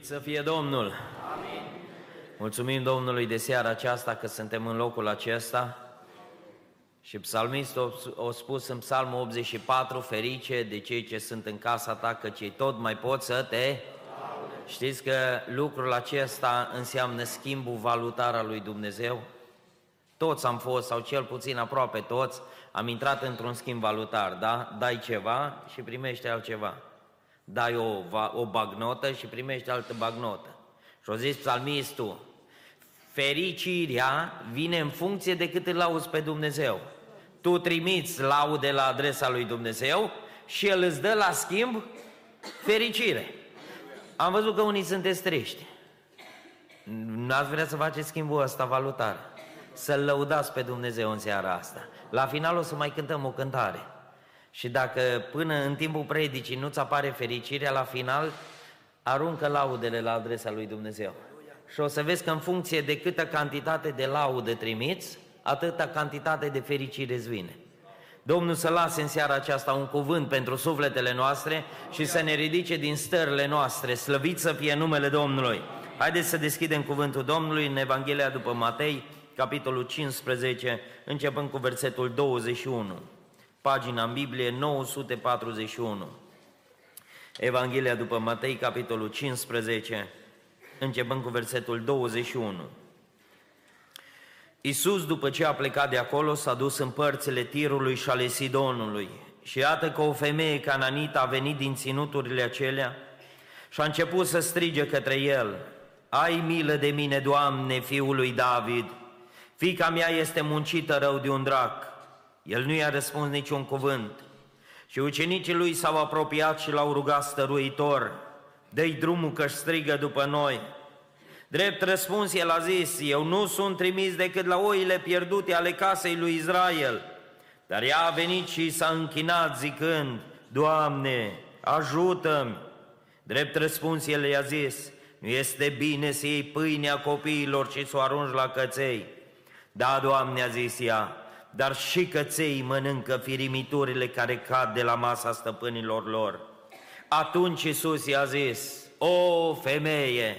Slăvit să fie Domnul! Amin. Mulțumim Domnului de seara aceasta că suntem în locul acesta. Și psalmistul a spus în psalmul 84, ferice de cei ce sunt în casa ta, că cei tot mai pot să te... Știți că lucrul acesta înseamnă schimbul valutar al lui Dumnezeu? Toți am fost, sau cel puțin aproape toți, am intrat într-un schimb valutar, da? Dai ceva și primești altceva dai o, o bagnotă și primești altă bagnotă. Și-o zis psalmistul, fericirea vine în funcție de cât îl lauzi pe Dumnezeu. Tu trimiți laude la adresa lui Dumnezeu și El îți dă la schimb fericire. Am văzut că unii sunteți triști. N-ați vrea să faceți schimbul ăsta valutar. Să-L lăudați pe Dumnezeu în seara asta. La final o să mai cântăm o cântare. Și dacă până în timpul predicii nu-ți apare fericirea, la final aruncă laudele la adresa lui Dumnezeu. Și o să vezi că în funcție de câtă cantitate de laudă trimiți, atâta cantitate de fericire îți vine. Domnul să lase în seara aceasta un cuvânt pentru sufletele noastre și să ne ridice din stările noastre. Slăvit să fie numele Domnului! Haideți să deschidem cuvântul Domnului în Evanghelia după Matei, capitolul 15, începând cu versetul 21 pagina în Biblie 941. Evanghelia după Matei, capitolul 15, începând cu versetul 21. Iisus, după ce a plecat de acolo, s-a dus în părțile Tirului și ale Sidonului. Și iată că o femeie cananită a venit din ținuturile acelea și a început să strige către el, Ai milă de mine, Doamne, fiul lui David, fica mea este muncită rău de un drac. El nu i-a răspuns niciun cuvânt. Și ucenicii lui s-au apropiat și l-au rugat stăruitor, dă-i drumul că strigă după noi. Drept răspuns, el a zis, eu nu sunt trimis decât la oile pierdute ale casei lui Israel. Dar ea a venit și s-a închinat zicând, Doamne, ajută-mi! Drept răspuns, el i-a zis, nu este bine să iei pâinea copiilor și să o arunci la căței. Da, Doamne, a zis ea, dar și căței mănâncă firimiturile care cad de la masa stăpânilor lor. Atunci Iisus i-a zis, o femeie,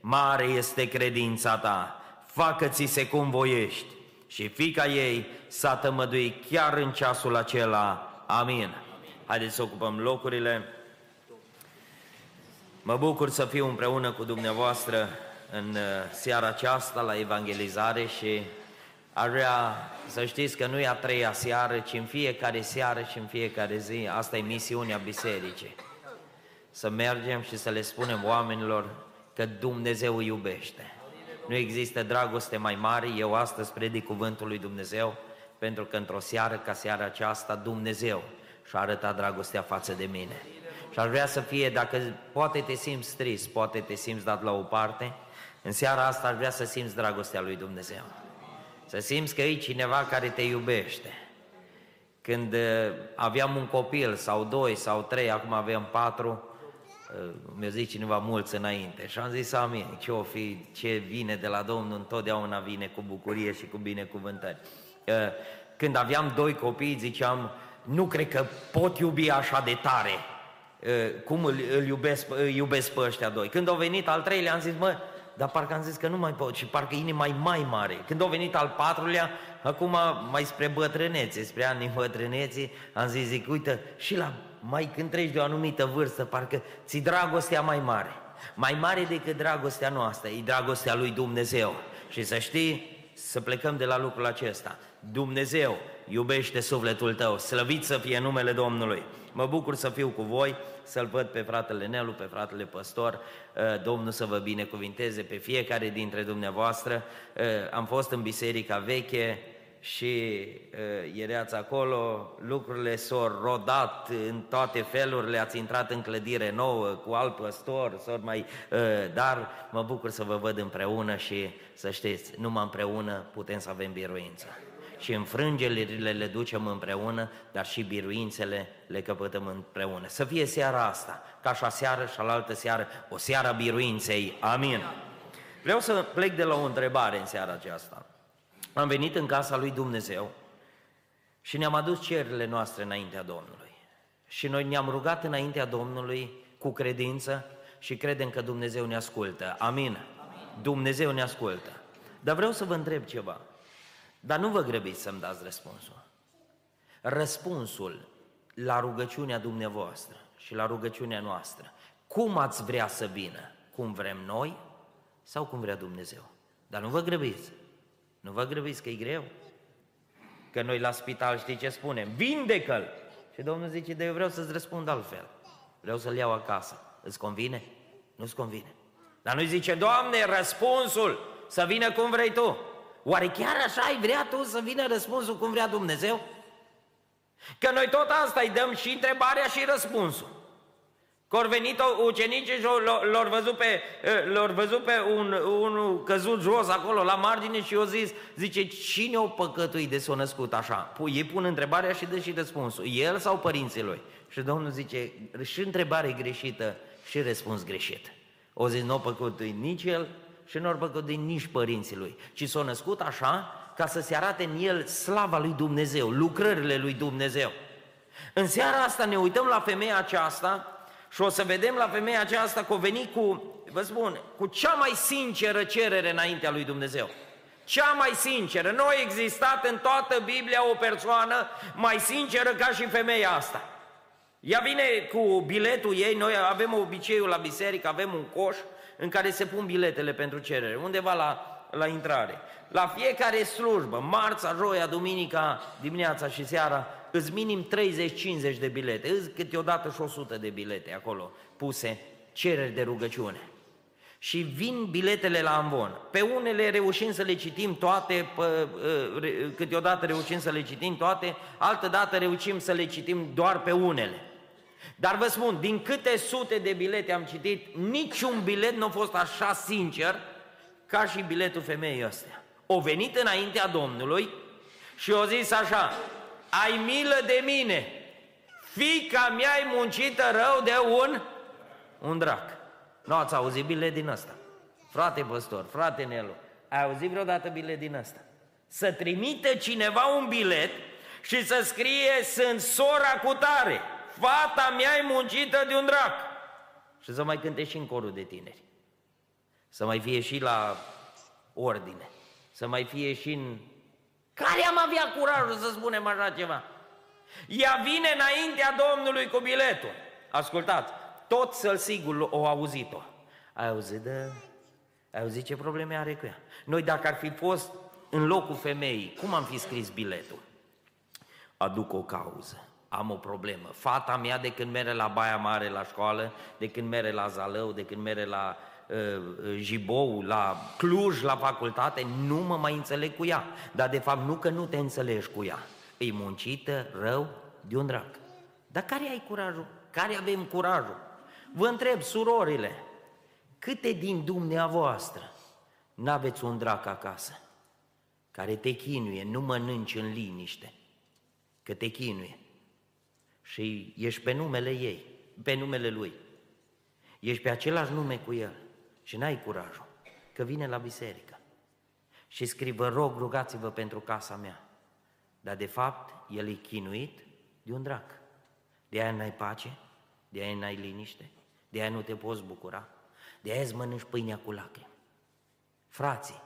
mare este credința ta, facă-ți-se cum voiești. Și fica ei s-a tămăduit chiar în ceasul acela. Amin. Haideți să ocupăm locurile. Mă bucur să fiu împreună cu dumneavoastră în uh, seara aceasta la evangelizare și Aș vrea să știți că nu e a treia seară, ci în fiecare seară și în fiecare zi. Asta e misiunea bisericii. Să mergem și să le spunem oamenilor că Dumnezeu îi iubește. Nu există dragoste mai mare, eu astăzi predic cuvântul lui Dumnezeu, pentru că într-o seară ca seara aceasta Dumnezeu și-a arătat dragostea față de mine. Și aș vrea să fie, dacă poate te simți trist, poate te simți dat la o parte, în seara asta aș vrea să simți dragostea lui Dumnezeu. Să simți că e cineva care te iubește. Când uh, aveam un copil sau doi sau trei, acum avem patru, uh, mi-a zis cineva mulți înainte și am zis amin, ce o fi, ce vine de la Domnul întotdeauna vine cu bucurie și cu binecuvântări. Uh, când aveam doi copii ziceam, nu cred că pot iubi așa de tare, cum îl, îl iubesc, îl iubesc pe ăștia doi. Când au venit al treilea am zis, mă, dar parcă am zis că nu mai pot și parcă inima e mai mare. Când a venit al patrulea, acum mai spre bătrânețe, spre anii bătrâneții, am zis, zic, uite, și la mai când treci de o anumită vârstă, parcă ți dragostea mai mare. Mai mare decât dragostea noastră, e dragostea lui Dumnezeu. Și să știi, să plecăm de la lucrul acesta. Dumnezeu iubește sufletul tău, slăvit să fie numele Domnului. Mă bucur să fiu cu voi, să-l văd pe fratele Nelu, pe fratele păstor, uh, Domnul să vă binecuvinteze pe fiecare dintre dumneavoastră. Uh, am fost în biserica veche și uh, erați acolo, lucrurile s-au rodat în toate felurile, ați intrat în clădire nouă cu alt păstor, s mai, dar mă bucur să vă văd împreună și să știți, numai împreună putem să avem biruință și înfrângerile le ducem împreună, dar și biruințele le căpătăm împreună. Să fie seara asta, ca și seară și alaltă seară, o seară a biruinței. Amin. Vreau să plec de la o întrebare în seara aceasta. Am venit în casa lui Dumnezeu și ne-am adus cererile noastre înaintea Domnului. Și noi ne-am rugat înaintea Domnului cu credință și credem că Dumnezeu ne ascultă. Amin? Amin. Dumnezeu ne ascultă. Dar vreau să vă întreb ceva. Dar nu vă grăbiți să-mi dați răspunsul. Răspunsul la rugăciunea dumneavoastră și la rugăciunea noastră, cum ați vrea să vină? Cum vrem noi sau cum vrea Dumnezeu? Dar nu vă grăbiți. Nu vă grăbiți că e greu. Că noi la spital știi ce spunem? Vindecă-l! Și Domnul zice, de eu vreau să-ți răspund altfel. Vreau să-l iau acasă. Îți convine? Nu-ți convine. Dar nu zice, Doamne, răspunsul să vină cum vrei Tu. Oare chiar așa ai vrea Tu să vină răspunsul cum vrea Dumnezeu? Că noi tot asta îi dăm și întrebarea și răspunsul. Că au venit ucenicii și l-au văzut pe, l văzut pe un, un căzut jos acolo la margine și au zis, zice, cine o păcătuit de s-a născut așa? Ei pun întrebarea și dă și răspunsul, el sau părinții lui? Și Domnul zice, și întrebare greșită și răspuns greșit. O zis, nu au păcătuit nici el și nu au păcătuit nici părinții lui, ci s-a născut așa ca să se arate în el slava lui Dumnezeu, lucrările lui Dumnezeu. În seara asta ne uităm la femeia aceasta și o să vedem la femeia aceasta că o veni cu, vă spun, cu cea mai sinceră cerere înaintea lui Dumnezeu. Cea mai sinceră. Nu a existat în toată Biblia o persoană mai sinceră ca și femeia asta. Ea vine cu biletul ei, noi avem obiceiul la biserică, avem un coș în care se pun biletele pentru cerere, undeva la, la intrare. La fiecare slujbă, marța, joia, duminica, dimineața și seara, îți minim 30-50 de bilete, îți câteodată și 100 de bilete acolo puse, cereri de rugăciune. Și vin biletele la amvon. Pe unele reușim să le citim toate, ă, câteodată reușim să le citim toate, altă dată reușim să le citim doar pe unele. Dar vă spun, din câte sute de bilete am citit, niciun bilet nu a fost așa sincer ca și biletul femeii ăstea. O venit înaintea Domnului și o zis așa, ai milă de mine, fica mea-i muncită rău de un, un drac. Nu ați auzit bilet din ăsta. Frate păstor, frate Nelu, ai auzit vreodată bilet din ăsta? Să trimită cineva un bilet și să scrie, sunt sora cu tare, fata mea e muncită de un drac. Și să mai cânte și în corul de tineri. Să mai fie și la ordine. Să mai fie și în care am avea curajul să spunem așa ceva? Ea vine înaintea Domnului cu biletul. Ascultați, tot să-l sigur o auzit-o. Ai auzit de... Ai auzit ce probleme are cu ea? Noi dacă ar fi fost în locul femeii, cum am fi scris biletul? Aduc o cauză, am o problemă. Fata mea de când mere la Baia Mare la școală, de când mere la Zalău, de când mere la Uh, Jibou, la Cluj, la facultate, nu mă mai înțeleg cu ea. Dar de fapt nu că nu te înțelegi cu ea. E muncită, rău, de un drac. Dar care ai curajul? Care avem curajul? Vă întreb, surorile, câte din dumneavoastră n-aveți un drac acasă care te chinuie, nu mănânci în liniște, că te chinuie și ești pe numele ei, pe numele lui. Ești pe același nume cu el și n-ai curajul, că vine la biserică și scrie, vă rog, rugați-vă pentru casa mea. Dar de fapt, el e chinuit de un drac. De aia n-ai pace, de aia n-ai liniște, de aia nu te poți bucura, de aia îți mănânci pâinea cu lacrimi. Frații,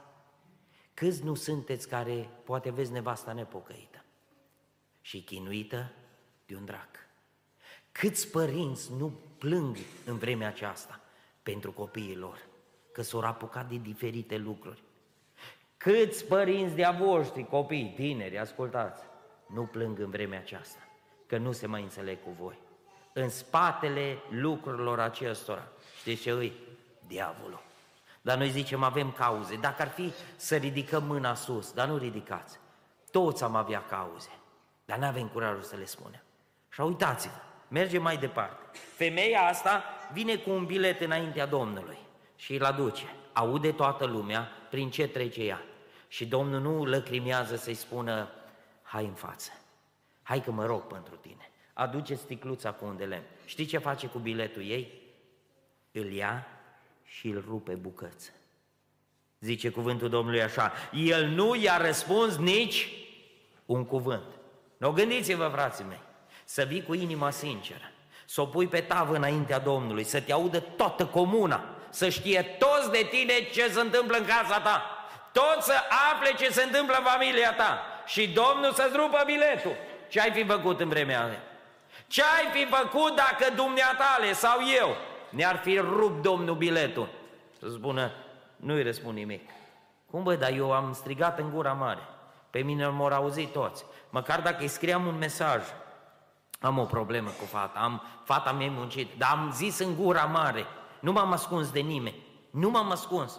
câți nu sunteți care poate vezi nevasta nepocăită și chinuită de un drac? Câți părinți nu plâng în vremea aceasta pentru copiii lor? că s-au apucat de diferite lucruri. Câți părinți de-a voștri, copii, tineri, ascultați, nu plâng în vremea aceasta, că nu se mai înțeleg cu voi. În spatele lucrurilor acestora, știți ce îi? Diavolul. Dar noi zicem, avem cauze. Dacă ar fi să ridicăm mâna sus, dar nu ridicați. Toți am avea cauze, dar nu avem curajul să le spunem. Și uitați-vă, mergem mai departe. Femeia asta vine cu un bilet înaintea Domnului și îl aduce. Aude toată lumea prin ce trece ea. Și Domnul nu lăcrimează să-i spună, hai în față, hai că mă rog pentru tine. Aduce sticluța cu un de lemn. Știi ce face cu biletul ei? Îl ia și îl rupe bucăți. Zice cuvântul Domnului așa, el nu i-a răspuns nici un cuvânt. Nu gândiți-vă, frații mei, să vii cu inima sinceră, să o pui pe tavă înaintea Domnului, să te audă toată comuna, să știe toți de tine ce se întâmplă în casa ta, toți să afle ce se întâmplă în familia ta și Domnul să-ți rupă biletul. Ce ai fi făcut în vremea aia? Ce ai fi făcut dacă dumneatale sau eu ne-ar fi rupt Domnul biletul? Să spună, nu-i răspund nimic. Cum bă, dar eu am strigat în gura mare. Pe mine m-au auzit toți. Măcar dacă îi scriam un mesaj, am o problemă cu fata, am, fata mea muncit, dar am zis în gura mare, nu m-am ascuns de nimeni, nu m-am ascuns.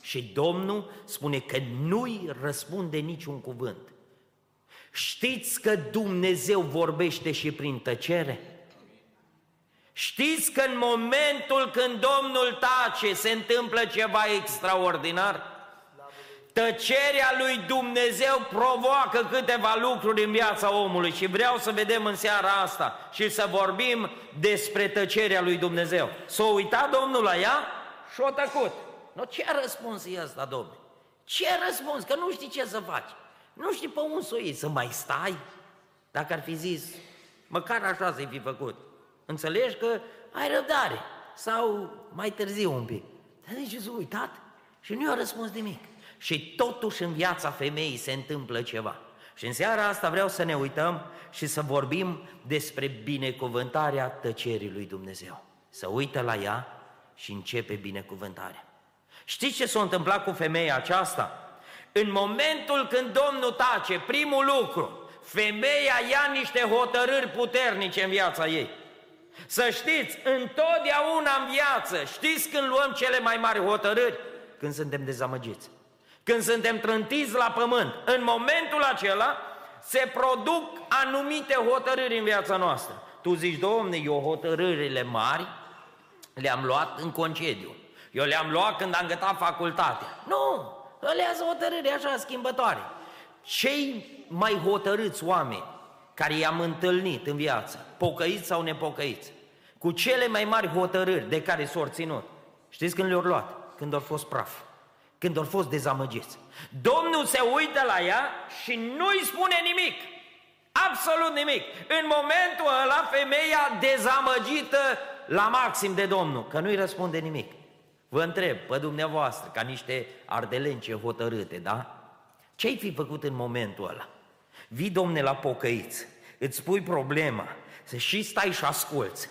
Și Domnul spune că nu-i răspunde niciun cuvânt. Știți că Dumnezeu vorbește și prin tăcere? Știți că în momentul când Domnul tace se întâmplă ceva extraordinar? Tăcerea lui Dumnezeu provoacă câteva lucruri în viața omului și vreau să vedem în seara asta și să vorbim despre tăcerea lui Dumnezeu. S-a uitat Domnul la ea și a tăcut. Nu, ce răspuns e ăsta, Domnule? Ce răspuns? Că nu știi ce să faci. Nu știi pe un să iei, să mai stai? Dacă ar fi zis, măcar așa să-i fi făcut. Înțelegi că ai răbdare sau mai târziu un pic. Dar de ce s-a uitat și nu i-a răspuns nimic. Și totuși în viața femeii se întâmplă ceva. Și în seara asta vreau să ne uităm și să vorbim despre binecuvântarea tăcerii lui Dumnezeu. Să uită la ea și începe binecuvântarea. Știți ce s-a întâmplat cu femeia aceasta? În momentul când Domnul tace, primul lucru, femeia ia niște hotărâri puternice în viața ei. Să știți, întotdeauna în viață, știți când luăm cele mai mari hotărâri? Când suntem dezamăgiți. Când suntem trântiți la pământ. În momentul acela se produc anumite hotărâri în viața noastră. Tu zici, domne, eu hotărârile mari le-am luat în concediu. Eu le-am luat când am gătat facultatea. Nu, alea sunt hotărâri așa schimbătoare. Cei mai hotărâți oameni care i-am întâlnit în viață, pocăiți sau nepocăiți, cu cele mai mari hotărâri de care s-au ținut, știți când le-au luat? Când au fost praf, când au fost dezamăgiți. Domnul se uită la ea și nu-i spune nimic. Absolut nimic. În momentul ăla, femeia dezamăgită la maxim de Domnul, că nu-i răspunde nimic. Vă întreb pe dumneavoastră, ca niște ardelence hotărâte, da? Ce-ai fi făcut în momentul ăla? Vii, domne, la pocăiți, îți spui problema, să și stai și asculți.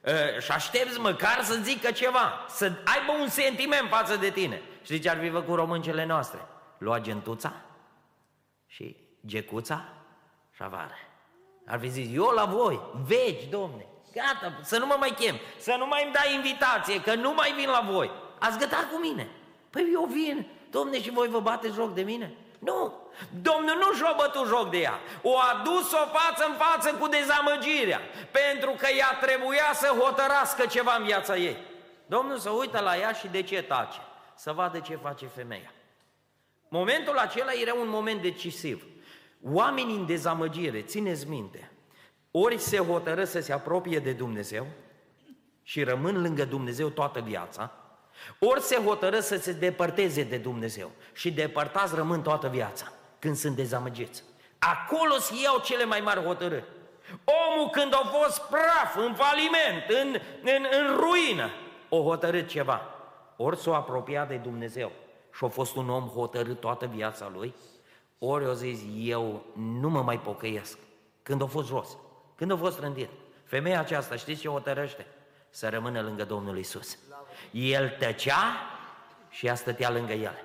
Uh, și aștepți măcar să zică ceva, să aibă un sentiment față de tine. Știi ce ar fi făcut româncele noastre? Lua gentuța și gecuța și avară. Ar fi zis, eu la voi, veci, domne, Gata, să nu mă mai chem, să nu mai îmi dai invitație, că nu mai vin la voi. Ați gătat cu mine. Păi eu vin, domne, și voi vă bate joc de mine? Nu, Domnul nu și-a bătut joc de ea, o a dus-o față în față cu dezamăgirea, pentru că ea trebuia să hotărască ceva în viața ei. Domnul se uită la ea și de ce tace? Să vadă ce face femeia. Momentul acela era un moment decisiv. Oamenii în dezamăgire, țineți minte, ori se hotără să se apropie de Dumnezeu și rămân lângă Dumnezeu toată viața, ori se hotără să se depărteze de Dumnezeu și depărtați rămân toată viața când sunt dezamăgiți. Acolo se iau cele mai mari hotărâri. Omul când a fost praf, în faliment, în, în, în ruină, o hotărât ceva. Ori s-a apropiat de Dumnezeu și a fost un om hotărât toată viața lui, ori o zis, eu nu mă mai pocăiesc. Când a fost jos, când a fost rândit? Femeia aceasta, știți ce hotărăște? Să rămână lângă Domnul Isus. El tăcea și ea stătea lângă el.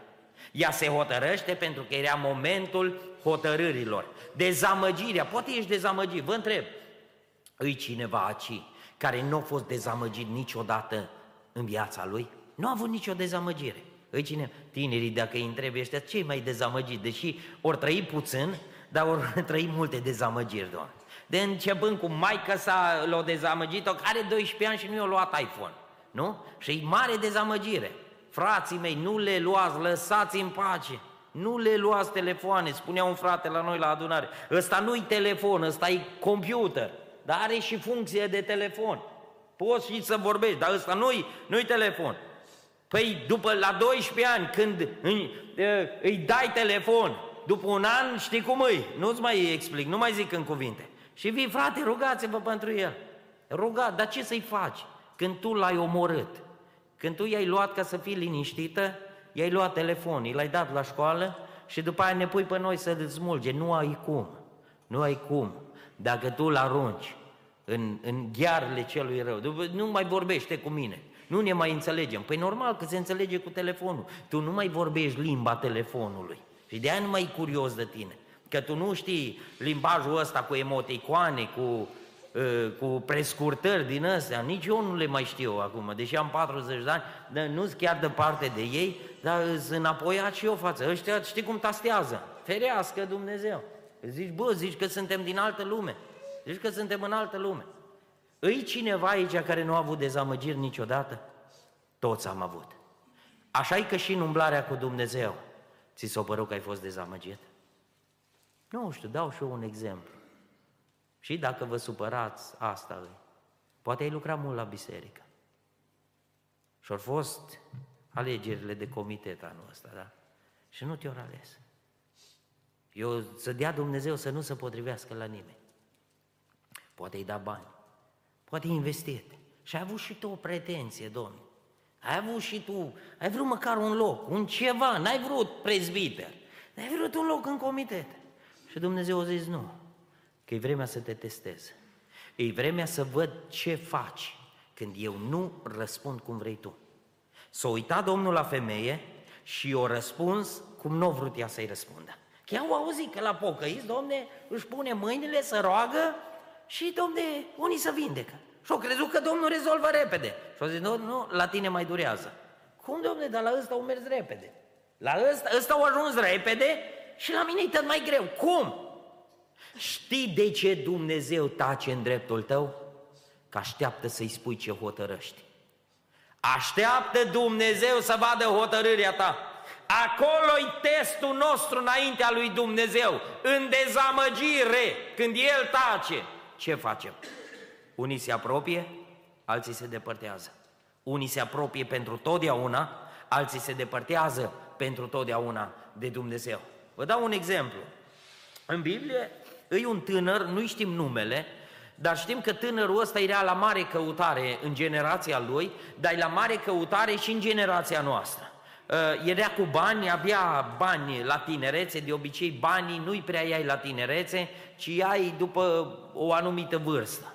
Ea se hotărăște pentru că era momentul hotărârilor. Dezamăgirea, poate ești dezamăgit, vă întreb, îi cineva aici care nu a fost dezamăgit niciodată în viața lui? Nu a avut nicio dezamăgire. Îi cine? Tinerii, dacă îi întrebi, ăștia cei mai dezamăgiți, deși ori trăi puțin, dar ori trăi multe dezamăgiri, doamne de începând cu maica sa l-a dezamăgit-o, care 12 ani și nu i-a luat iPhone, nu? Și e mare dezamăgire. Frații mei, nu le luați, lăsați în pace. Nu le luați telefoane, spunea un frate la noi la adunare. Ăsta nu-i telefon, ăsta e computer, dar are și funcție de telefon. Poți și să vorbești, dar ăsta nu-i, nu-i telefon. Păi după la 12 ani, când îi, îi dai telefon, după un an știi cum îi, nu-ți mai explic, nu mai zic în cuvinte. Și vii, frate, rugați-vă pentru el. Ruga, dar ce să-i faci când tu l-ai omorât? Când tu i-ai luat ca să fii liniștită, i-ai luat telefon, i l-ai dat la școală și după aia ne pui pe noi să-l smulge. Nu ai cum, nu ai cum. Dacă tu l arunci în, în ghearele celui rău, nu mai vorbește cu mine, nu ne mai înțelegem. Păi normal că se înțelege cu telefonul. Tu nu mai vorbești limba telefonului. Și de aia nu mai e curios de tine. Că tu nu știi limbajul ăsta cu emoticoane, cu, uh, cu prescurtări din astea. Nici eu nu le mai știu acum, deși am 40 de ani, dar nu-s chiar departe de ei, dar sunt înapoiat și eu față. Ăștia știi cum tastează? Ferească Dumnezeu. Zici, bă, zici că suntem din altă lume. Zici că suntem în altă lume. Îi cineva aici care nu a avut dezamăgiri niciodată? Toți am avut. așa e că și în umblarea cu Dumnezeu, ți s-a părut că ai fost dezamăgit? Nu știu, dau și eu un exemplu. Și dacă vă supărați, asta e. Poate ai lucrat mult la biserică. Și au fost alegerile de comitet anul ăsta, da? Și nu te-au ales. Eu să dea Dumnezeu să nu se potrivească la nimeni. Poate îi da bani, poate îi investit. Și ai avut și tu o pretenție, Domnule. Ai avut și tu, ai vrut măcar un loc, un ceva, n-ai vrut prezbiter, n-ai vrut un loc în comitet. Și Dumnezeu a zis nu, că e vremea să te testez. E vremea să văd ce faci când eu nu răspund cum vrei tu. S-a uitat Domnul la femeie și o răspuns cum nu a vrut ea să-i răspundă. Că au auzit că la pocăiți, domne, își pune mâinile să roagă și, domne, unii să vindecă. Și au crezut că Domnul rezolvă repede. Și au zis, nu, nu, la tine mai durează. Cum, domne, dar la ăsta au mers repede. La ăsta, ăsta au ajuns repede și la mine e tot mai greu. Cum? Știi de ce Dumnezeu tace în dreptul tău? Că așteaptă să-i spui ce hotărăști. Așteaptă Dumnezeu să vadă hotărârea ta. Acolo-i testul nostru înaintea lui Dumnezeu, în dezamăgire, când El tace. Ce facem? Unii se apropie, alții se depărtează. Unii se apropie pentru totdeauna, alții se depărtează pentru totdeauna de Dumnezeu. Vă dau un exemplu. În Biblie e un tânăr, nu știm numele, dar știm că tânărul ăsta era la mare căutare în generația lui, dar e la mare căutare și în generația noastră. Uh, era cu bani, avea bani la tinerețe, de obicei banii nu-i prea ai la tinerețe, ci ai după o anumită vârstă.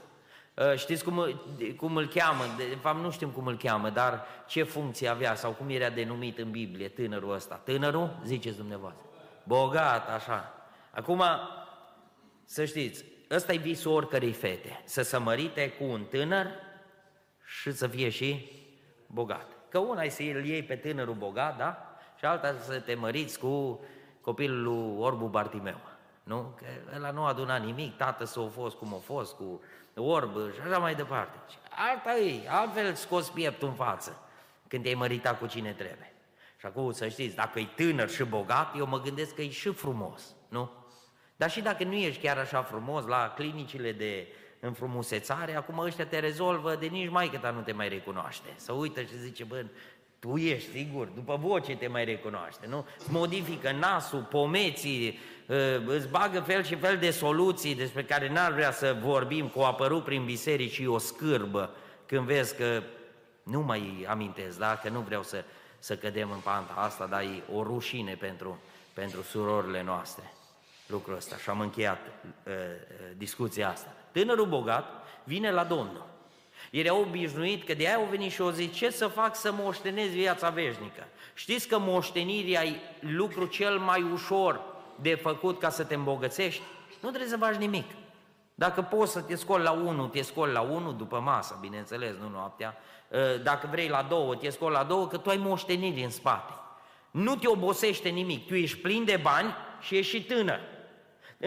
Uh, știți cum, cum îl cheamă? De fapt nu știm cum îl cheamă, dar ce funcție avea sau cum era denumit în Biblie tânărul ăsta? Tânărul? Ziceți dumneavoastră. Bogat, așa. Acum, să știți, ăsta e visul oricărei fete, să se mărite cu un tânăr și să fie și bogat. Că una e să îl iei pe tânărul bogat, da? Și alta să te măriți cu copilul lui Orbu Bartimeu. Nu? Că ăla nu aduna nimic, tată s-a fost cum a fost, cu orbă și așa mai departe. Alta e, altfel scos pieptul în față când te-ai măritat cu cine trebuie. Și acum să știți, dacă e tânăr și bogat, eu mă gândesc că e și frumos, nu? Dar și dacă nu ești chiar așa frumos, la clinicile de înfrumusețare, acum ăștia te rezolvă de nici mai ta nu te mai recunoaște. Să uită și zice, bă, tu ești sigur, după voce te mai recunoaște, nu? Îți modifică nasul, pomeții, ă, îți bagă fel și fel de soluții despre care n-ar vrea să vorbim, cu apărut prin biserici și o scârbă, când vezi că nu mai amintesc, da? că nu vreau să, să cădem în panta asta, dar e o rușine pentru, pentru surorile noastre lucrul ăsta și am încheiat uh, discuția asta. Tânărul bogat vine la Domnul. Era obișnuit că de aia au venit și o zi, ce să fac să moștenez viața veșnică? Știți că moștenirea e lucru cel mai ușor de făcut ca să te îmbogățești? Nu trebuie să faci nimic. Dacă poți să te scoli la unul, te scoli la unul după masă, bineînțeles, nu noaptea. Uh, dacă vrei la două, te scoli la două, că tu ai moșteniri în spate. Nu te obosește nimic, tu ești plin de bani și ești și tânăr.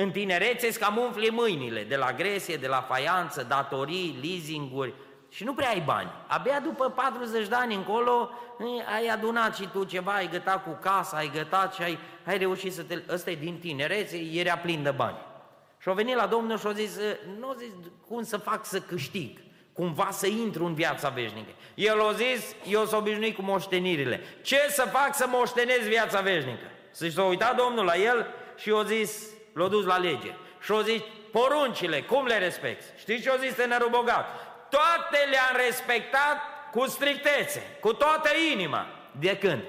În tinerețe îți cam umfli mâinile de la gresie, de la faianță, datorii, leasinguri și nu prea ai bani. Abia după 40 de ani încolo ai adunat și tu ceva, ai gătat cu casa, ai gătat și ai, ai reușit să te... Ăsta e din tinerețe, era plin de bani. Și au venit la Domnul și au zis, nu zis cum să fac să câștig, cumva să intru în viața veșnică. El a zis, eu s-o obișnuit cu moștenirile. Ce să fac să moștenez viața veșnică? Să s-a uitat Domnul la el și a zis, l-a dus la lege. Și au zis, poruncile, cum le respecti? Știți ce au zis tânărul bogat? toate le-am respectat cu strictețe, cu toată inima. De când?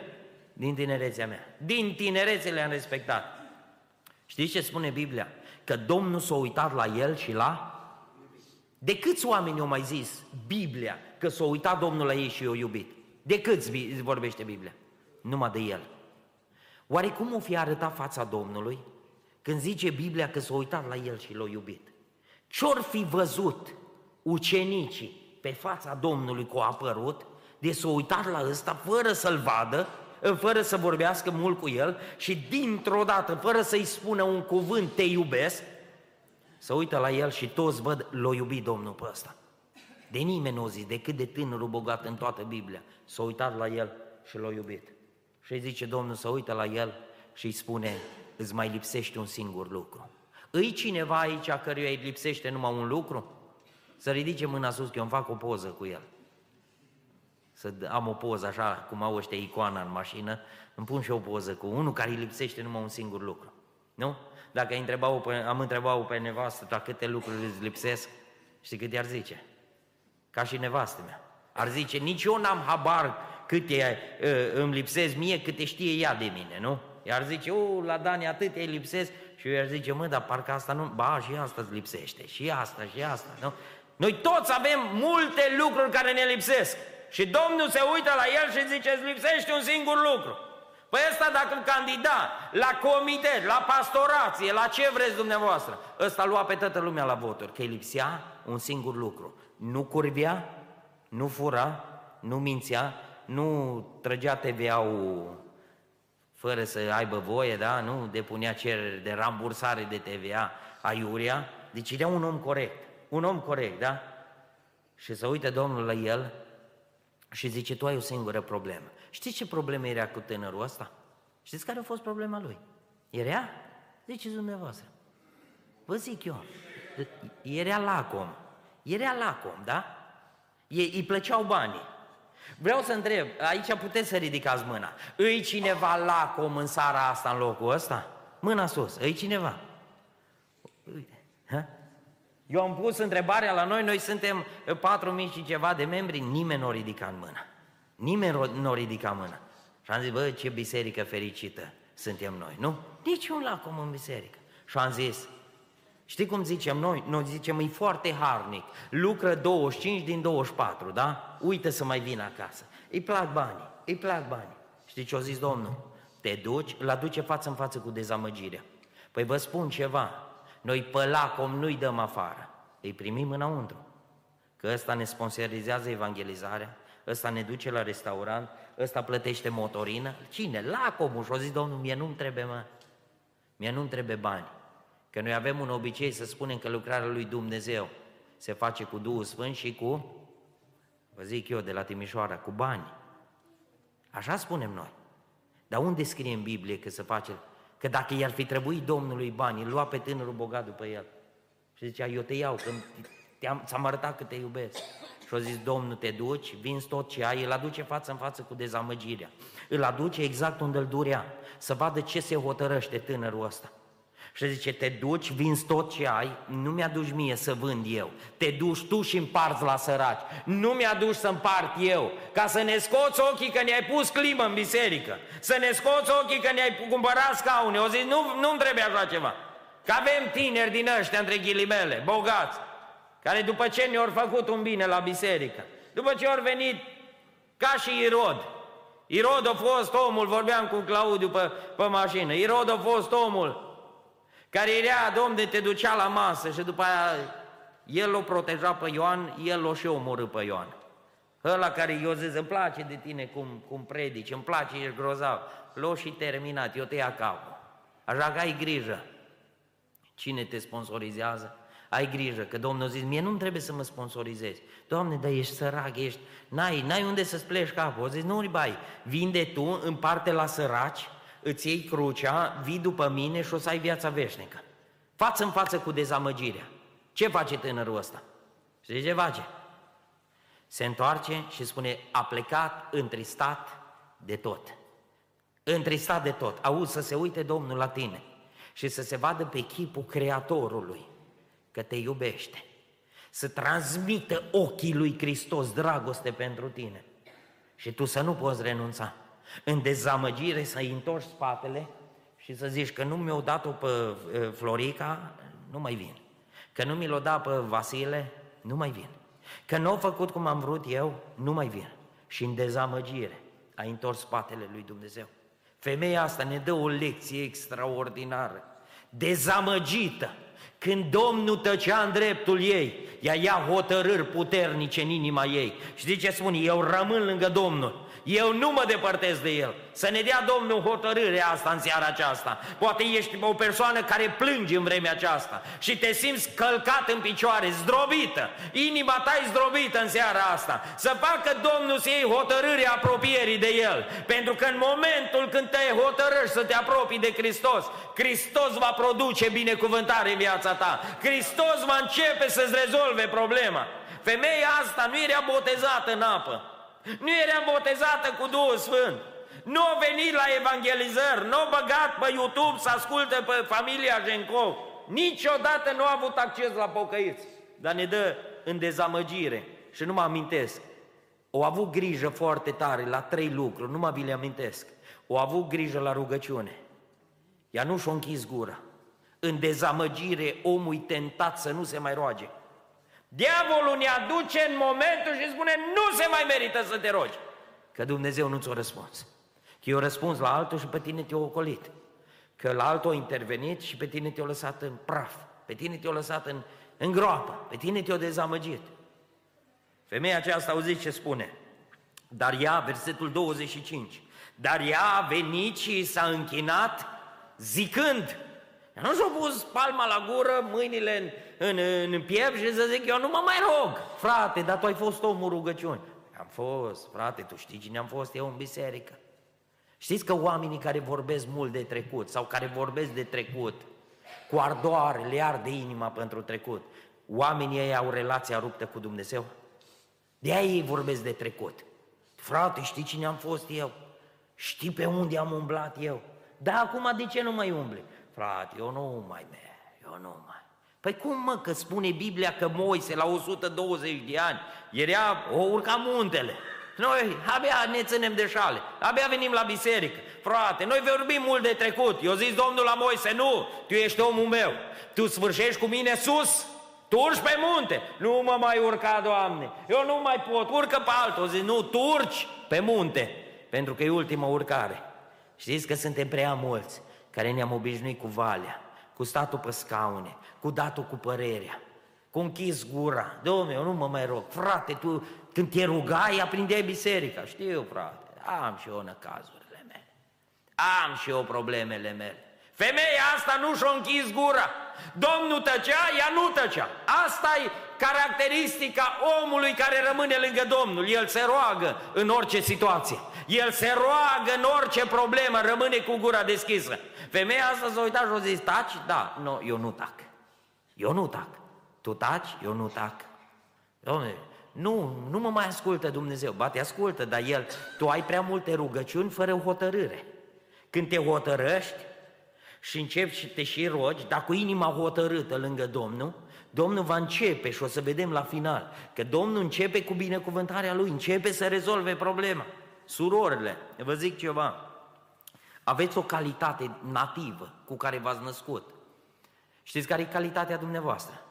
Din tinerețea mea. Din tinerețe le-am respectat. Știți ce spune Biblia? Că Domnul s-a uitat la el și la... De câți oameni au mai zis Biblia că s-a uitat Domnul la ei și i-a iubit? De câți vorbește Biblia? Numai de el. Oare cum o fi arătat fața Domnului când zice Biblia că s-a uitat la el și l-a iubit? Ce-or fi văzut ucenicii pe fața Domnului cu a apărut, de s-a uitat la ăsta fără să-l vadă, fără să vorbească mult cu el și dintr-o dată, fără să-i spună un cuvânt, te iubesc, să uită la el și toți văd, l-a iubit Domnul pe ăsta. De nimeni nu o zis, decât de tânărul bogat în toată Biblia, s-a uitat la el și l-a iubit. Și îi zice Domnul să uită la el și îi spune, îți mai lipsește un singur lucru. Îi cineva aici căruia îi lipsește numai un lucru? Să ridice mâna sus că eu îmi fac o poză cu el. Să am o poză așa, cum au ăștia icoana în mașină, îmi pun și o poză cu unul care îi lipsește numai un singur lucru. Nu? Dacă întrebat am întrebat pe nevastă ta câte lucruri îți lipsesc, știi cât i-ar zice? Ca și nevastă mea. Ar zice, nici eu n-am habar câte uh, îmi lipsesc mie, câte știe ea de mine, nu? Iar zice, o, la Dani atât îi lipsesc și eu iar zice, mă, dar parcă asta nu, ba, și asta îți lipsește, și asta, și asta, nu? Noi toți avem multe lucruri care ne lipsesc. Și Domnul se uită la el și zice, îți lipsește un singur lucru. Păi ăsta dacă candida la comitet, la pastorație, la ce vreți dumneavoastră, ăsta lua pe toată lumea la voturi, că îi lipsea un singur lucru. Nu curvia, nu fura, nu mințea, nu trăgea TVA-ul fără să aibă voie, da? nu depunea cereri de rambursare de TVA aiuria, deci era un om corect, un om corect, da? Și să uite Domnul la el și zice, tu ai o singură problemă. Știți ce problemă era cu tânărul ăsta? Știți care a fost problema lui? Era? Ziceți dumneavoastră. Vă zic eu, era lacom. Era lacom, da? Ei, îi plăceau banii. Vreau să întreb, aici puteți să ridicați mâna. Îi cineva lacom în sara asta, în locul ăsta? Mâna sus, îi cineva? Uite, ha? Eu am pus întrebarea la noi, noi suntem 4.000 și ceva de membri, nimeni nu o ridica în mână. Nimeni nu o ridica mână. Și am zis, bă, ce biserică fericită suntem noi, nu? Nici un lacom în biserică. Și am zis, știi cum zicem noi? Noi zicem, e foarte harnic, lucră 25 din 24, da? Uită să mai vină acasă. Îi plac banii, îi plac banii. Știi ce a zis Domnul? Te duci, îl aduce față în față cu dezamăgirea. Păi vă spun ceva, noi pe lacom nu-i dăm afară, îi primim înăuntru. Că ăsta ne sponsorizează evangelizarea, ăsta ne duce la restaurant, ăsta plătește motorină. Cine? Lacomul. Și-o zis Domnul, mie nu-mi trebuie, mă. Mie nu-mi trebuie bani. Că noi avem un obicei să spunem că lucrarea lui Dumnezeu se face cu Duhul Sfânt și cu, vă zic eu de la Timișoara, cu bani. Așa spunem noi. Dar unde scrie în Biblie că se face? Că dacă i-ar fi trebuit Domnului bani, îl lua pe tânărul bogat după el. Și zicea, eu te iau, că ți-am arătat că te iubesc. Și a zis, Domnul, te duci, vinzi tot ce ai, îl aduce față în față cu dezamăgirea. Îl aduce exact unde îl durea, să vadă ce se hotărăște tânărul ăsta. Și zice, te duci, vinzi tot ce ai, nu mi-aduci mie să vând eu. Te duci tu și împarți la săraci. Nu mi-aduci să împart eu, ca să ne scoți ochii că ne-ai pus climă în biserică. Să ne scoți ochii că ne-ai cumpărat scaune. O zi, nu, nu-mi trebuie așa ceva. Că avem tineri din ăștia, între ghilimele, bogați, care după ce ne-au făcut un bine la biserică, după ce au venit ca și Irod, Irod a fost omul, vorbeam cu Claudiu pe, pe mașină, Irod a fost omul care era, domne, te ducea la masă și după aia el o proteja pe Ioan, el o și omorâ pe Ioan. Ăla care i-o zis, îmi place de tine cum, cum predici, îmi place, ești grozav. L-o și terminat, eu te ia capul. Așa că ai grijă. Cine te sponsorizează? Ai grijă, că Domnul zis, mie nu trebuie să mă sponsorizezi. Doamne, dar ești sărac, ești, n-ai, n-ai unde să-ți pleci capul. O zis, nu, bai, vinde tu, împarte la săraci, îți iei crucea, vii după mine și o să ai viața veșnică. Față în față cu dezamăgirea. Ce face tânărul ăsta? Și ce face? Se întoarce și spune, a plecat întristat de tot. Întristat de tot. Auzi să se uite Domnul la tine și să se vadă pe chipul Creatorului că te iubește. să transmită ochii lui Hristos dragoste pentru tine. Și tu să nu poți renunța. În dezamăgire să-i întorci spatele și să zici că nu mi-au dat-o pe uh, Florica, nu mai vin. Că nu mi l-o dat pe Vasile, nu mai vin. Că nu au făcut cum am vrut eu, nu mai vin. Și în dezamăgire ai întors spatele lui Dumnezeu. Femeia asta ne dă o lecție extraordinară, dezamăgită, când Domnul tăcea în dreptul ei, ea ia hotărâri puternice în inima ei. Și zice, spune, eu rămân lângă Domnul eu nu mă depărtez de El. Să ne dea Domnul hotărârea asta în seara aceasta. Poate ești o persoană care plânge în vremea aceasta și te simți călcat în picioare, zdrobită. Inima ta e zdrobită în seara asta. Să facă Domnul să iei hotărârea apropierii de El. Pentru că în momentul când te hotărăști să te apropii de Hristos, Hristos va produce binecuvântare în viața ta. Hristos va începe să-ți rezolve problema. Femeia asta nu era botezată în apă. Nu era botezată cu Duhul Sfânt. Nu a venit la evangelizări, nu a băgat pe YouTube să asculte pe familia Gencov. Niciodată nu a avut acces la pocăiți. Dar ne dă în dezamăgire. Și nu mă amintesc. O avut grijă foarte tare la trei lucruri, nu mă vi le amintesc. O avut grijă la rugăciune. Ea nu și-a închis gura. În dezamăgire, omul tentat să nu se mai roage. Diavolul ne aduce în momentul și spune nu se mai merită să te rogi. Că Dumnezeu nu ți-o răspuns. Că eu răspuns la altul și pe tine te-o ocolit. Că la altul a intervenit și pe tine te-o lăsat în praf. Pe tine te-o lăsat în, în groapă. Pe tine te-o dezamăgit. Femeia aceasta auziți ce spune. Dar ea, versetul 25, dar ea a venit și s-a închinat zicând, nu și-a pus palma la gură, mâinile în, în, în piept și să zic, eu nu mă mai rog. Frate, dar tu ai fost omul rugăciuni. Am fost, frate, tu știi cine am fost eu în biserică. Știți că oamenii care vorbesc mult de trecut sau care vorbesc de trecut, cu ardoare, le arde inima pentru trecut, oamenii ei au relația ruptă cu Dumnezeu? De aia ei vorbesc de trecut. Frate, știi cine am fost eu? Știi pe unde am umblat eu? Da, acum de ce nu mai umbli? Frate, eu nu mai merg, eu nu mai. Păi cum mă, că spune Biblia că Moise la 120 de ani era, o urca muntele. Noi abia ne ținem de șale, abia venim la biserică. Frate, noi vorbim mult de trecut. Eu zis Domnul la Moise, nu, tu ești omul meu. Tu sfârșești cu mine sus, tu urci pe munte. Nu mă mai urca, Doamne, eu nu mai pot, urcă pe altul. Zic, nu, tu urci pe munte, pentru că e ultima urcare. Știți că suntem prea mulți care ne-am obișnuit cu valea, cu statul pe scaune, cu datul cu părerea, cu închis gura. Dom'le, eu nu mă mai rog. Frate, tu când te rugai, aprindeai biserica. Știu, frate, am și eu năcazurile mele. Am și eu problemele mele. Femeia asta nu și-a închis gura. Domnul tăcea, ea nu tăcea. Asta e caracteristica omului care rămâne lângă Domnul. El se roagă în orice situație. El se roagă în orice problemă, rămâne cu gura deschisă. Femeia asta s-a uitat și a zis, taci? Da, nu, eu nu tac. Eu nu tac. Tu taci? Eu nu tac. Dom'le, nu, nu mă mai ascultă Dumnezeu. Ba, te ascultă, dar El, tu ai prea multe rugăciuni fără hotărâre. Când te hotărăști și începi și te și rogi, dar cu inima hotărâtă lângă Domnul, Domnul va începe și o să vedem la final că Domnul începe cu binecuvântarea Lui, începe să rezolve problema. Surorile, vă zic ceva, aveți o calitate nativă cu care v-ați născut. Știți care e calitatea dumneavoastră?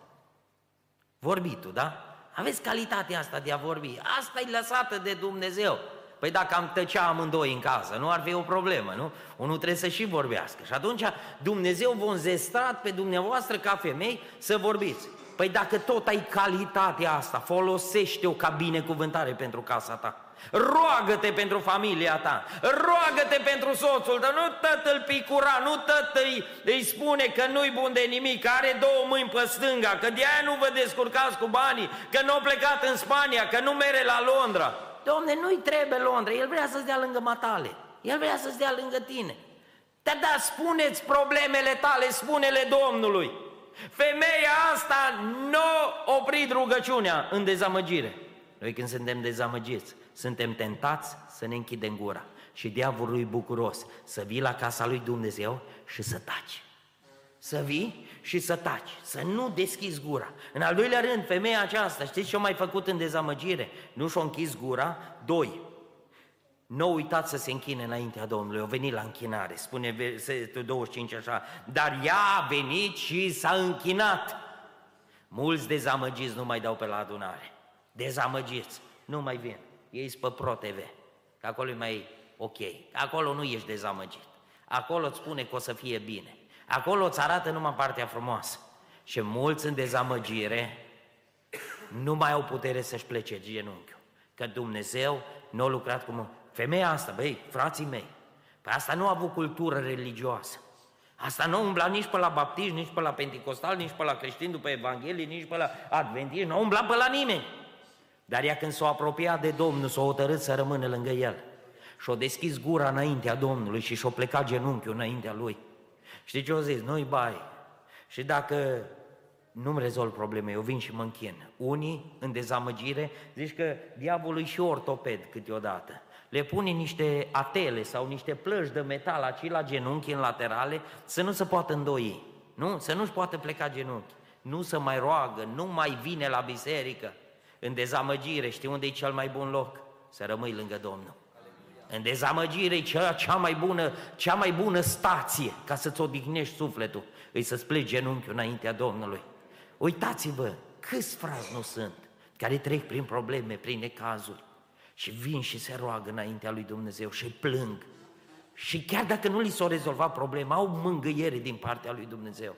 Vorbitul, da? Aveți calitatea asta de a vorbi. Asta e lăsată de Dumnezeu. Păi dacă am tăcea amândoi în casă, nu ar fi o problemă, nu? Unul trebuie să și vorbească. Și atunci Dumnezeu vă înzestrat pe dumneavoastră ca femei să vorbiți. Păi dacă tot ai calitatea asta, folosește-o ca binecuvântare pentru casa ta. Roagă-te pentru familia ta, roagă-te pentru soțul tău, nu tot îl picura, nu tot îi, îi spune că nu-i bun de nimic, că are două mâini pe stânga, că de aia nu vă descurcați cu banii, că nu a plecat în Spania, că nu mere la Londra. Domne, nu-i trebuie Londra, el vrea să-ți dea lângă matale, el vrea să-ți dea lângă tine. Dar da, spuneți problemele tale, spune-le Domnului. Femeia asta nu oprit rugăciunea în dezamăgire. Noi când suntem dezamăgiți, suntem tentați să ne închidem gura. Și diavolul e bucuros să vii la casa lui Dumnezeu și să taci. Să vii și să taci, să nu deschizi gura. În al doilea rând, femeia aceasta, știți ce a mai făcut în dezamăgire? Nu și-a închis gura. Doi, nu uitați să se închine înaintea Domnului, o venit la închinare, spune versetul 25 așa, dar ea a venit și s-a închinat. Mulți dezamăgiți nu mai dau pe la adunare, dezamăgiți, nu mai vin, ei sunt pe Pro TV, că acolo e mai ok, acolo nu ești dezamăgit, acolo îți spune că o să fie bine, acolo îți arată numai partea frumoasă. Și mulți în dezamăgire nu mai au putere să-și plece genunchiul, că Dumnezeu nu a lucrat cum Femeia asta, băi, frații mei, păi asta nu a avut cultură religioasă. Asta nu umbla nici pe la baptiști, nici pe la pentecostal, nici pe la creștini după Evanghelie, nici pe la adventiști, nu umbla pe la nimeni. Dar ea când s-a apropiat de Domnul, s-a hotărât să rămână lângă el. Și-a deschis gura înaintea Domnului și și-a plecat genunchiul înaintea lui. Știi ce o zis? Nu-i bai. Și dacă nu-mi rezolv probleme, eu vin și mă închin. Unii, în dezamăgire, zici că diavolul e și ortoped câteodată le pune niște atele sau niște plăci de metal aici la genunchi în laterale să nu se poată îndoi, nu? Să nu-și poată pleca genunchi, nu să mai roagă, nu mai vine la biserică, în dezamăgire, știi unde e cel mai bun loc? Să rămâi lângă Domnul. În dezamăgire e cea, cea, mai bună, cea mai bună stație ca să-ți odihnești sufletul, îi să-ți pleci genunchiul înaintea Domnului. Uitați-vă, câți frați nu sunt care trec prin probleme, prin necazuri, și vin și se roagă înaintea lui Dumnezeu și plâng. Și chiar dacă nu li s-o rezolvat problema, au mângâiere din partea lui Dumnezeu.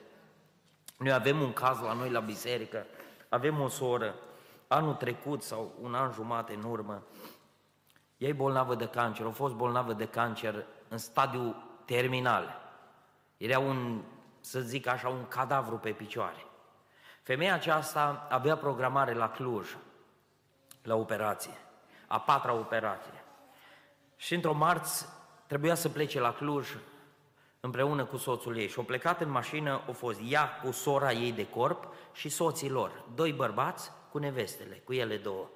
Noi avem un caz la noi la biserică, avem o soră, anul trecut sau un an jumate în urmă, ea e bolnavă de cancer, a fost bolnavă de cancer în stadiu terminal. Era un, să zic așa, un cadavru pe picioare. Femeia aceasta avea programare la Cluj, la operație a patra operație. Și într-o marți trebuia să plece la Cluj împreună cu soțul ei și au plecat în mașină, au fost ea cu sora ei de corp și soții lor, doi bărbați cu nevestele, cu ele două.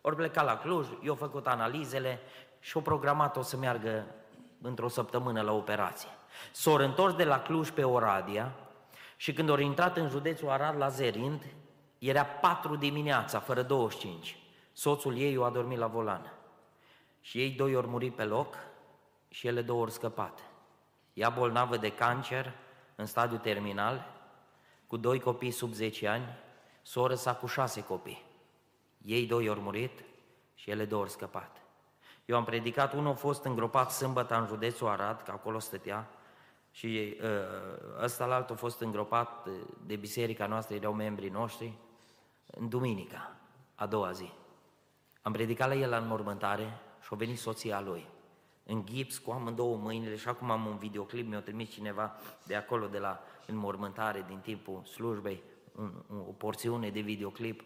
Ori plecat la Cluj, i-au făcut analizele și au programat-o să meargă într-o săptămână la operație. S-au întors de la Cluj pe Oradea și când au intrat în județul Arad la Zerind, era 4 dimineața, fără 25. Soțul ei o a dormit la volan. Și ei doi ori murit pe loc și ele două ori scăpat. Ea bolnavă de cancer în stadiu terminal, cu doi copii sub 10 ani, soră sa cu șase copii. Ei doi ori murit și ele două ori scăpat. Eu am predicat, unul a fost îngropat sâmbătă în județul Arad, că acolo stătea, și ă, ăsta la altul a fost îngropat de biserica noastră, erau membrii noștri, în duminica, a doua zi. Am predicat la el la înmormântare și a venit soția lui, în gips, cu amândouă mâinile și acum am un videoclip, mi-a trimis cineva de acolo, de la înmormântare, din timpul slujbei, un, un, o porțiune de videoclip.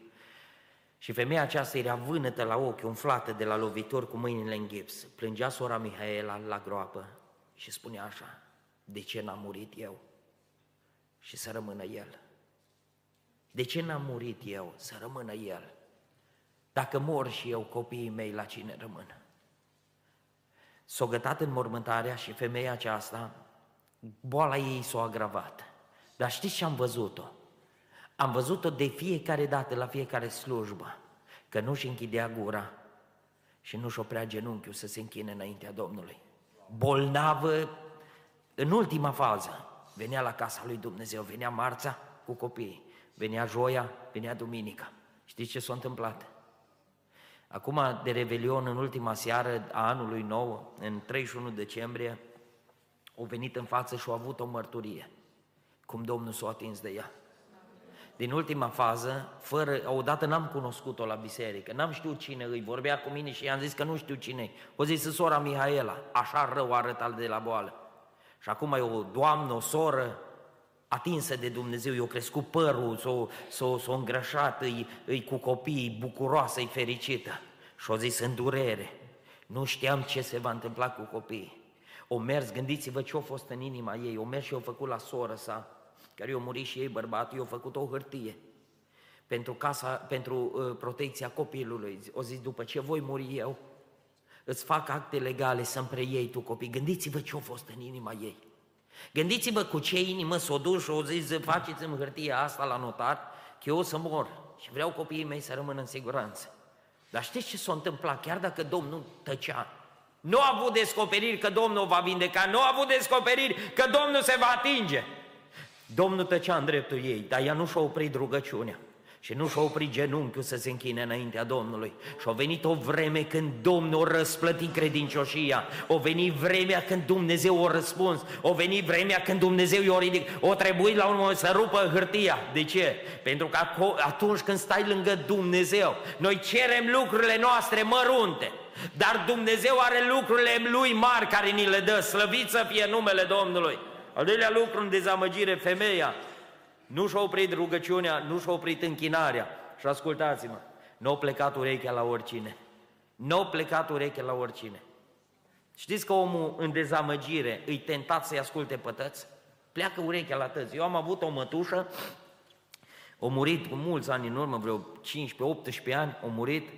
Și femeia aceasta era vânătă la ochi, umflată de la lovitor cu mâinile în gips. Plângea sora Mihaela la groapă și spunea așa, de ce n-am murit eu? Și să rămână el. De ce n-am murit eu? Să rămână el. Dacă mor și eu, copiii mei, la cine rămân? S-o gătat în mormântarea și femeia aceasta, boala ei s-a agravat. Dar știți ce am văzut-o? Am văzut-o de fiecare dată, la fiecare slujbă, că nu-și închidea gura și nu-și oprea genunchiul să se închine înaintea Domnului. Bolnavă în ultima fază. Venea la casa lui Dumnezeu, venea marța cu copiii, venea joia, venea duminica. Știți ce s-a întâmplat? Acum, de Revelion, în ultima seară a anului nou, în 31 decembrie, au venit în față și au avut o mărturie, cum Domnul s-a atins de ea. Din ultima fază, fără, odată n-am cunoscut-o la biserică, n-am știut cine îi, vorbea cu mine și i-am zis că nu știu cine O zis sora Mihaela, așa rău arăta de la boală. Și acum e o doamnă, o soră, atinsă de Dumnezeu, i-a crescut părul, s-a, s-a, s-a îngrășat, îi, îi cu copiii, bucuroasă, îi fericită. Și-a zis în durere, nu știam ce se va întâmpla cu copiii. O mers, gândiți-vă ce a fost în inima ei, o mers și o făcut la soră sa, care i-a murit și ei bărbatul, i-a făcut o hârtie pentru, casa, pentru uh, protecția copilului. O zis, după ce voi muri eu, îți fac acte legale să-mi preiei tu copii. Gândiți-vă ce a fost în inima ei. Gândiți-vă cu ce inimă s-o duc și o zis, faceți-mi hârtia asta la notar, că eu o să mor și vreau copiii mei să rămână în siguranță. Dar știți ce s-a întâmplat? Chiar dacă Domnul tăcea, nu a avut descoperiri că Domnul va vindeca, nu a avut descoperiri că Domnul se va atinge. Domnul tăcea în dreptul ei, dar ea nu și-a oprit rugăciunea. Și nu și-a oprit genunchiul să se închine înaintea Domnului. Și a venit o vreme când Domnul a răsplătit credincioșia. O venit vremea când Dumnezeu a răspuns. O venit vremea când Dumnezeu i-a ridicat. O trebuit la un moment să rupă hârtia. De ce? Pentru că atunci când stai lângă Dumnezeu, noi cerem lucrurile noastre mărunte. Dar Dumnezeu are lucrurile Lui mari care ni le dă. Slăvit să fie numele Domnului. Al doilea lucru în dezamăgire, femeia nu și-a oprit rugăciunea, nu și-a oprit închinarea. Și ascultați-mă, nu a plecat urechea la oricine. Nu a plecat urechea la oricine. Știți că omul în dezamăgire îi tentat să-i asculte pătăți? Pleacă urechea la tăți. Eu am avut o mătușă, a murit cu mulți ani în urmă, vreo 15-18 ani, a murit.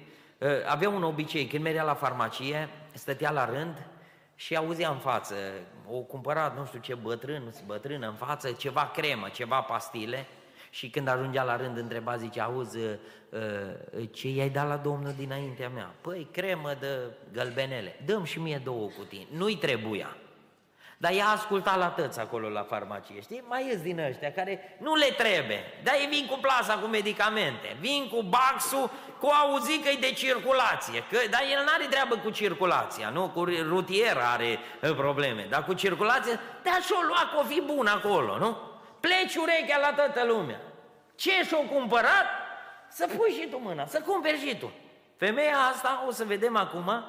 Ă, avea un obicei, când mergea la farmacie, stătea la rând și auzea în față, o cumpărat nu știu ce bătrân, bătrână în față, ceva cremă, ceva pastile și când ajungea la rând întreba, zice, auzi, uh, uh, ce i-ai dat la domnul dinaintea mea? Păi, cremă de gălbenele, dăm și mie două cutii, nu-i trebuia. Dar ea asculta la tăți acolo la farmacie, știi? Mai ies din ăștia care nu le trebuie. Dar ei vin cu plasa cu medicamente, vin cu baxul, cu auzi că e de circulație. Că, dar el nu are treabă cu circulația, nu? Cu rutiera are ă, probleme. Dar cu circulație, da și-o lua că o fi bun acolo, nu? Pleci urechea la toată lumea. Ce și-o cumpărat? Să pui și tu mâna, să cumperi și tu. Femeia asta, o să vedem acum,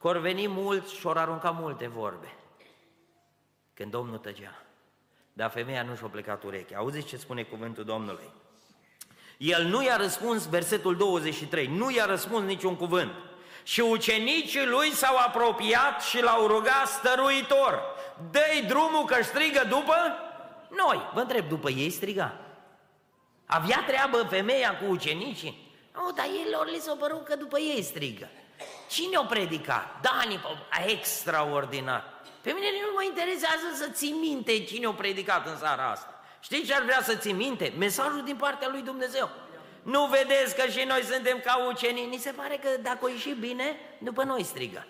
că ori veni mulți și ori arunca multe vorbe când Domnul tăgea. Dar femeia nu și-a plecat urechea. Auziți ce spune cuvântul Domnului? El nu i-a răspuns, versetul 23, nu i-a răspuns niciun cuvânt. Și ucenicii lui s-au apropiat și l-au rugat stăruitor. Dă-i drumul că strigă după noi. Vă întreb, după ei striga. Avea treabă femeia cu ucenicii? Nu, dar ei lor li s-a părut că după ei strigă. Cine o predicat? Dani, extraordinar. Pe mine nu mă interesează să ții minte cine o predicat în seara asta. Știi ce ar vrea să ții minte? Mesajul din partea lui Dumnezeu. Nu vedeți că și noi suntem ca ucenii? Ni se pare că dacă o ieși bine, după noi strigă.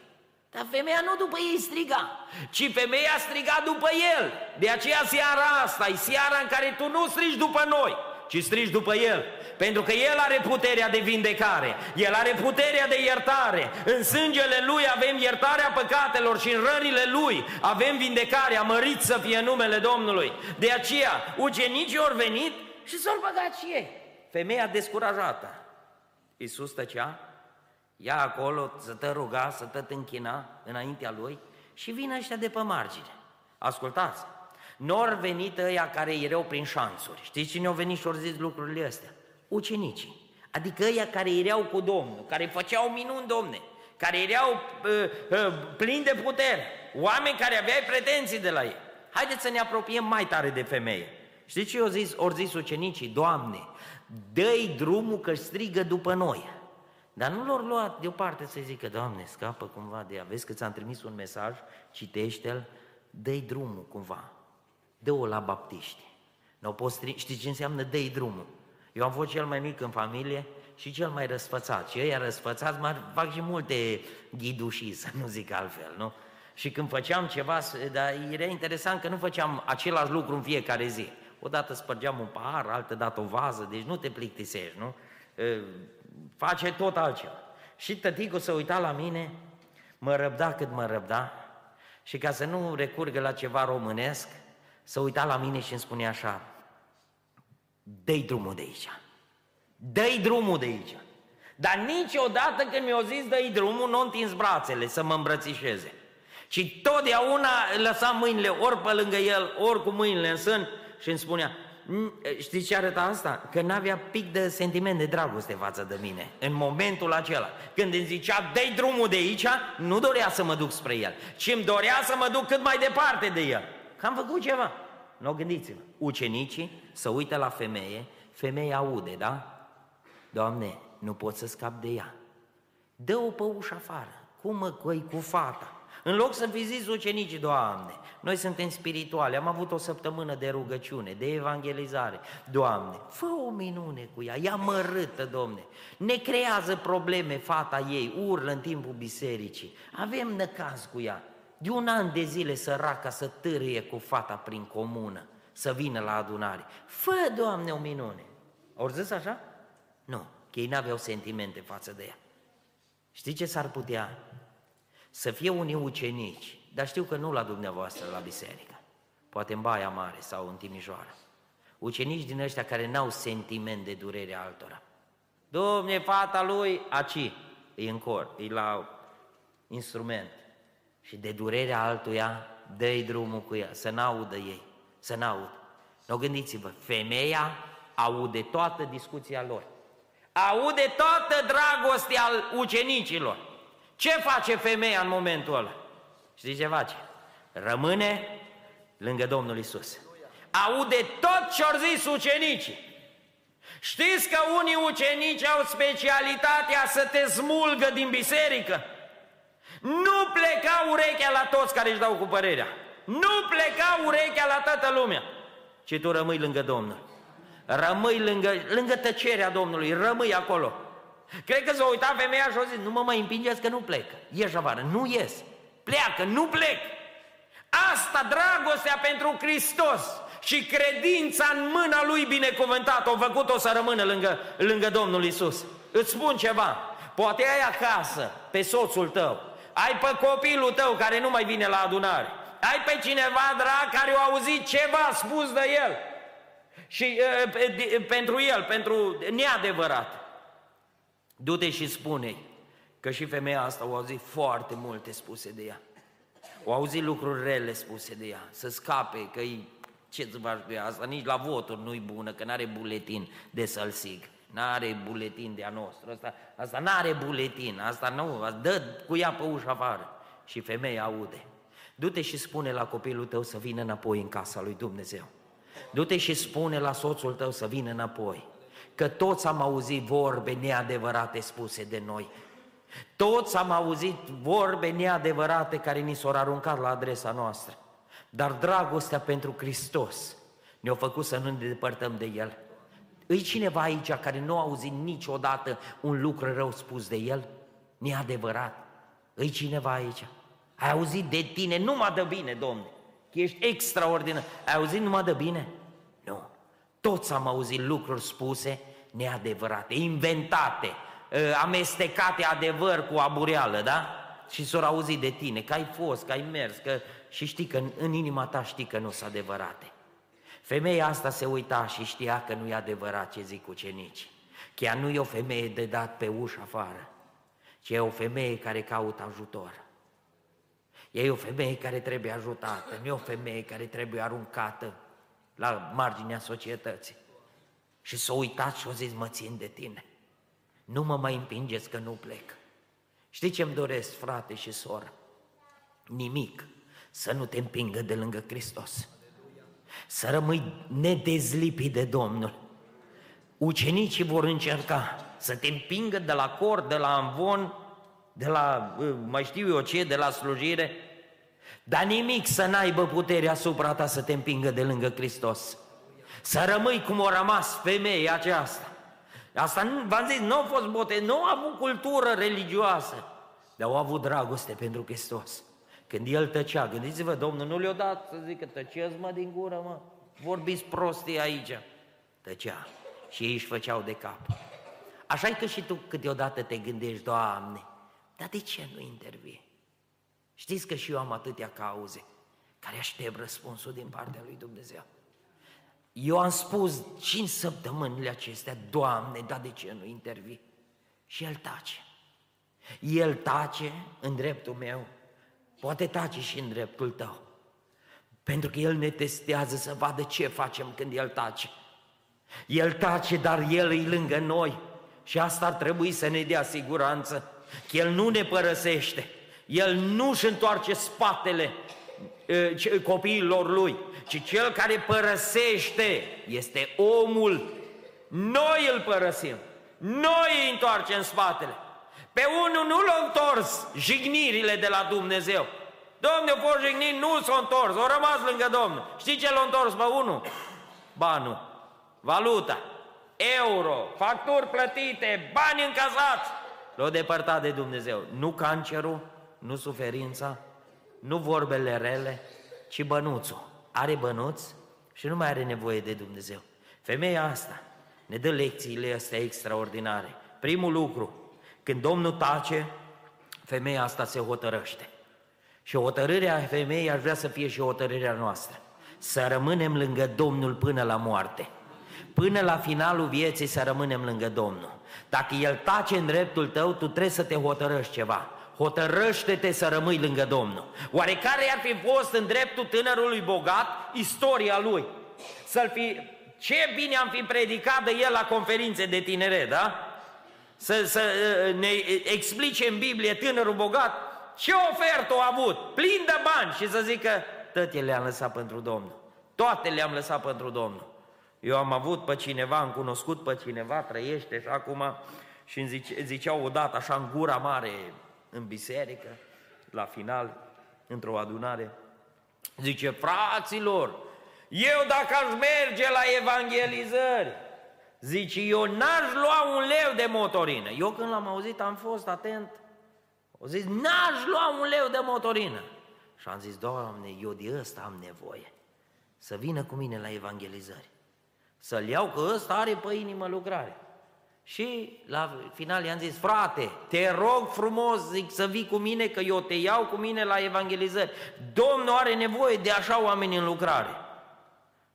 Dar femeia nu după ei striga, ci femeia striga după el. De aceea seara asta e seara în care tu nu strigi după noi, ci strigi după el. Pentru că El are puterea de vindecare, El are puterea de iertare. În sângele Lui avem iertarea păcatelor și în rările Lui avem vindecarea, mărit să fie numele Domnului. De aceea, ucenicii au venit și s-au băgat și ei. Femeia descurajată. Iisus tăcea, ia acolo să te ruga, să te închina înaintea Lui și vin ăștia de pe margine. Ascultați, Nor venit ăia care erau prin șanțuri. Știți cine au venit și au zis lucrurile astea? ucenicii, adică ăia care erau cu Domnul, care făceau minuni, Domne, care erau uh, uh, plini de putere, oameni care aveau pretenții de la ei. Haideți să ne apropiem mai tare de femeie. Știți ce au zis, au zis ucenicii? Doamne, dă-i drumul că strigă după noi. Dar nu l-au luat deoparte să zică, Doamne, scapă cumva de ea. Vezi că ți-am trimis un mesaj, citește-l, dă-i drumul cumva. Dă-o la baptiști. Nu poți stri... Știți ce înseamnă dă-i drumul? Eu am fost cel mai mic în familie și cel mai răsfățat. Și ăia răsfățați mă fac și multe ghidușii, să nu zic altfel, nu? Și când făceam ceva, dar era interesant că nu făceam același lucru în fiecare zi. Odată spărgeam un pahar, altă dată o vază, deci nu te plictisești, nu? Face tot altceva. Și tăticul să uita la mine, mă răbda cât mă răbda și ca să nu recurgă la ceva românesc, să uita la mine și îmi spunea așa, dă-i drumul de aici. Dă-i drumul de aici. Dar niciodată când mi-au zis dă-i drumul, nu întins brațele să mă îmbrățișeze. Și totdeauna lăsam mâinile ori pe lângă el, ori cu mâinile în sân și îmi spunea, știți ce arăta asta? Că n-avea pic de sentiment de dragoste față de mine în momentul acela. Când îmi zicea, dă drumul de aici, nu dorea să mă duc spre el, ci îmi dorea să mă duc cât mai departe de el. Că am făcut ceva. Nu gândiți-vă. Ucenicii să uită la femeie, femeia aude, da? Doamne, nu pot să scap de ea. Dă-o pe ușa afară. Cum mă coi cu fata? În loc să viziți ucenicii, Doamne, noi suntem spirituali, am avut o săptămână de rugăciune, de evangelizare. Doamne, fă o minune cu ea, ea mărâtă, Domne. Ne creează probleme fata ei, urlă în timpul bisericii. Avem năcaz cu ea. De un an de zile săraca să târâie cu fata prin comună, să vină la adunare. Fă, Doamne, o minune. Au zis așa? Nu, că ei n-aveau sentimente față de ea. Știi ce s-ar putea? Să fie unii ucenici, dar știu că nu la dumneavoastră la biserică, poate în Baia Mare sau în Timișoara. Ucenici din ăștia care n-au sentiment de durere altora. Domne, fata lui, aci, e în cor, e la instrument. Și de durerea altuia, dă drumul cu ea, să n-audă ei, să n-audă. Nu gândiți-vă, femeia aude toată discuția lor. Aude toată dragostea al ucenicilor. Ce face femeia în momentul ăla? Știți ce face? Rămâne lângă Domnul Isus. Aude tot ce au zis ucenicii. Știți că unii ucenici au specialitatea să te smulgă din biserică? Nu pleca urechea la toți care își dau cu părerea. Nu pleca urechea la toată lumea. Ci tu rămâi lângă Domnul. Rămâi lângă, lângă tăcerea Domnului, rămâi acolo. Cred că s-a uitat femeia și a zis, nu mă mai împingeți că nu plec. Ieși afară, nu ies. Pleacă, nu plec. Asta, dragostea pentru Hristos și credința în mâna Lui binecuvântată, au făcut-o să rămână lângă, lângă Domnul Isus. Îți spun ceva, poate ai acasă pe soțul tău, ai pe copilul tău care nu mai vine la adunare, ai pe cineva drag care a auzit ceva spus de el și uh, pentru el, pentru neadevărat. Du-te și spune că și femeia asta au auzit foarte multe spuse de ea. Au auzit lucruri rele spuse de ea, să scape, că e ce să faci cu ea? Asta nici la voturi nu-i bună, că n-are buletin de sălsig. N-are buletin de a nostru, asta, asta n-are buletin, asta nu, dă cu ea pe ușa afară. Și femeia aude. Du-te și spune la copilul tău să vină înapoi în casa lui Dumnezeu. Du-te și spune la soțul tău să vină înapoi. Că toți am auzit vorbe neadevărate spuse de noi. Toți am auzit vorbe neadevărate care ni s-au aruncat la adresa noastră. Dar dragostea pentru Hristos ne-a făcut să nu ne depărtăm de El. Îi cineva aici care nu a auzit niciodată un lucru rău spus de El? Neadevărat. Îi cineva aici? Ai auzit de tine, nu mă dă bine, Domne, că ești extraordinar. Ai auzit numai de bine? Nu. Toți am auzit lucruri spuse neadevărate, inventate, ă, amestecate adevăr cu abureală, da? Și s-au auzit de tine, că ai fost, că ai mers, că... și știi că în inima ta știi că nu sunt adevărate. Femeia asta se uita și știa că nu e adevărat ce zic ucenici. Chiar nu e o femeie de dat pe ușă afară, ci e o femeie care caută ajutor. E o femeie care trebuie ajutată, nu e o femeie care trebuie aruncată la marginea societății. Și s-a uitat și a zis, mă țin de tine. Nu mă mai împingeți că nu plec. Știi ce-mi doresc, frate și soră? Nimic să nu te împingă de lângă Hristos. Să rămâi nedezlipit de Domnul. Ucenicii vor încerca să te împingă de la cor, de la amvon, de la, uh, mai știu eu ce, de la slujire, dar nimic să n-aibă putere asupra ta să te împingă de lângă Hristos. Să rămâi cum a rămas femeia aceasta. Asta, v-am zis, nu au fost bote, nu au avut cultură religioasă, dar au avut dragoste pentru Hristos. Când el tăcea, gândiți-vă, Domnul nu le-a dat să zică, tăceți mă din gură, mă, vorbiți prostii aici. Tăcea și ei își făceau de cap. așa că și tu câteodată te gândești, Doamne, dar de ce nu intervii? Știți că și eu am atâtea cauze care aștept răspunsul din partea lui Dumnezeu. Eu am spus și în săptămânile acestea, Doamne, dar de ce nu intervii? Și El tace. El tace în dreptul meu, poate tace și în dreptul tău. Pentru că El ne testează să vadă ce facem când El tace. El tace, dar El e lângă noi și asta ar trebui să ne dea siguranță că El nu ne părăsește. El nu își întoarce spatele copiilor lui, ci cel care părăsește este omul. Noi îl părăsim, noi îi întoarcem spatele. Pe unul nu l-au întors jignirile de la Dumnezeu, Domnul a fost jignit, nu s-a întors, a rămas lângă Domnul. Știi ce l-a întors pe unul? Banul, valuta, euro, facturi plătite, bani încazați. L-a depărtat de Dumnezeu. Nu cancerul, nu suferința, nu vorbele rele, ci bănuțul. Are bănuț și nu mai are nevoie de Dumnezeu. Femeia asta ne dă lecțiile astea extraordinare. Primul lucru, când Domnul tace, femeia asta se hotărăște. Și hotărârea femeii ar vrea să fie și hotărârea noastră. Să rămânem lângă Domnul până la moarte. Până la finalul vieții să rămânem lângă Domnul. Dacă El tace în dreptul tău, tu trebuie să te hotărăști ceva. Hotărăște-te să rămâi lângă Domnul. Oare care ar fi fost în dreptul tânărului bogat istoria lui? Să-l fi... Ce bine am fi predicat de el la conferințe de tinere, da? Să, să ne explice în Biblie tânărul bogat ce ofertă a avut, plin de bani și să zică, toate le-am lăsat pentru Domnul. Toate le-am lăsat pentru Domnul. Eu am avut pe cineva, am cunoscut pe cineva, trăiește și acum și îmi zice, ziceau odată așa în gura mare în biserică, la final, într-o adunare, zice, fraților, eu dacă aș merge la evangelizări, zice, eu n-aș lua un leu de motorină. Eu când l-am auzit am fost atent, o zis, n-aș lua un leu de motorină. Și am zis, Doamne, eu de ăsta am nevoie, să vină cu mine la evangelizări. Să-l iau că ăsta are pe inimă lucrare. Și la final i-am zis, frate, te rog frumos, zic, să vii cu mine, că eu te iau cu mine la evangelizări. Domnul are nevoie de așa oameni în lucrare.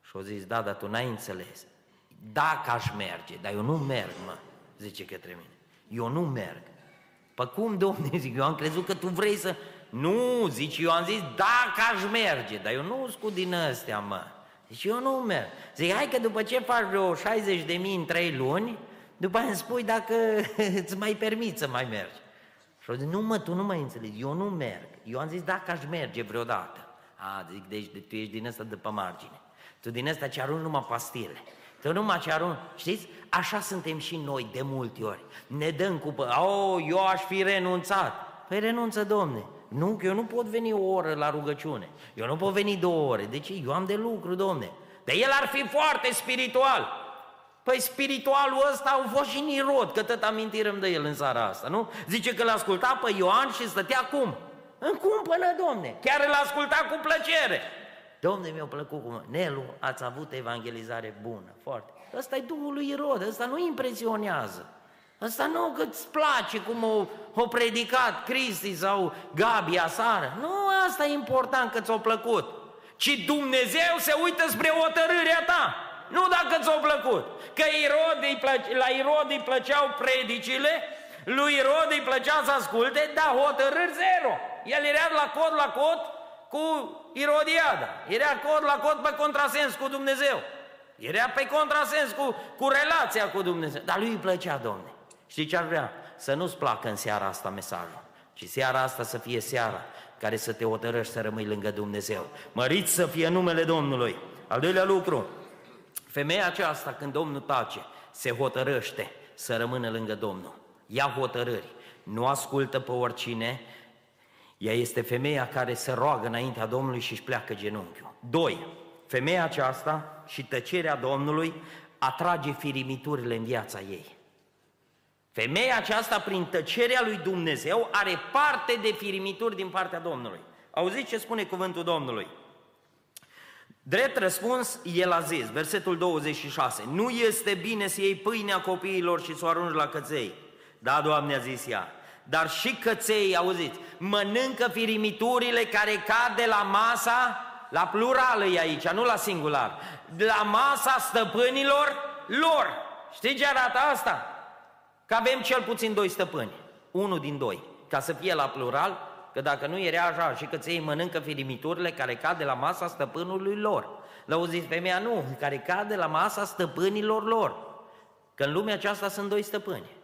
Și au zis, da, dar tu n-ai înțeles. Dacă aș merge, dar eu nu merg, mă, zice către mine. Eu nu merg. Păi cum, domne, zic, eu am crezut că tu vrei să... Nu, zice, eu am zis, dacă aș merge, dar eu nu sunt din astea, mă. Zice, eu nu merg. Zic, hai că după ce faci vreo 60 de mii în 3 luni, după aia îmi spui dacă îți mai permiți să mai mergi. Și au zis, nu mă, tu nu mai înțelegi, eu nu merg. Eu am zis, dacă aș merge vreodată. A, zic, deci tu ești din ăsta de pe margine. Tu din ăsta ce arunci numai pastile. Tu numai ce arunci, știți? Așa suntem și noi de multe ori. Ne dăm cu, oh, eu aș fi renunțat. Păi renunță, domne. Nu, că eu nu pot veni o oră la rugăciune. Eu nu pot veni două ore. De ce? Eu am de lucru, domne. Dar el ar fi foarte spiritual. Păi spiritualul ăsta au fost și Nirod, că tot amintirăm de el în seara asta, nu? Zice că l-a ascultat pe Ioan și stătea cum? În cumpănă, domne, chiar îl asculta cu plăcere. Domne, mi-a plăcut cum... Nelu, ați avut evangelizare bună, foarte. Ăsta e Duhul lui Irod, ăsta nu impresionează. Ăsta nu că îți place cum o, o predicat Cristi sau Gabi asară. Nu, asta e important că ți-a plăcut. Ci Dumnezeu se uită spre hotărârea ta. Nu dacă ți-a plăcut. Că Irod îi plăce, la Irod îi plăceau predicile, lui Irod îi plăcea să asculte, dar hotărâri zero. El era la cod la cod cu Irodiada. Era cod la cod pe contrasens cu Dumnezeu. Era pe contrasens cu, cu relația cu Dumnezeu. Dar lui îi plăcea, Domne. Știi ce ar vrea? Să nu-ți placă în seara asta mesajul, ci seara asta să fie seara care să te hotărăști să rămâi lângă Dumnezeu. Măriți să fie numele Domnului. Al doilea lucru, Femeia aceasta, când Domnul tace, se hotărăște să rămână lângă Domnul. Ia hotărâri, nu ascultă pe oricine, ea este femeia care se roagă înaintea Domnului și își pleacă genunchiul. Doi, femeia aceasta și tăcerea Domnului atrage firimiturile în viața ei. Femeia aceasta, prin tăcerea lui Dumnezeu, are parte de firimituri din partea Domnului. Auziți ce spune cuvântul Domnului? Drept răspuns, el a zis, versetul 26, nu este bine să iei pâinea copiilor și să o arunci la căței. Da, Doamne, a zis ea, dar și căței, auziți, mănâncă firimiturile care cad de la masa, la plural e aici, nu la singular, de la masa stăpânilor lor. Știi ce arată asta? Că avem cel puțin doi stăpâni, unul din doi. Ca să fie la plural, că dacă nu era așa și că ți mănâncă firimiturile care cad de la masa stăpânului lor. L-auziți femeia? Nu, care cad de la masa stăpânilor lor. Că în lumea aceasta sunt doi stăpâni.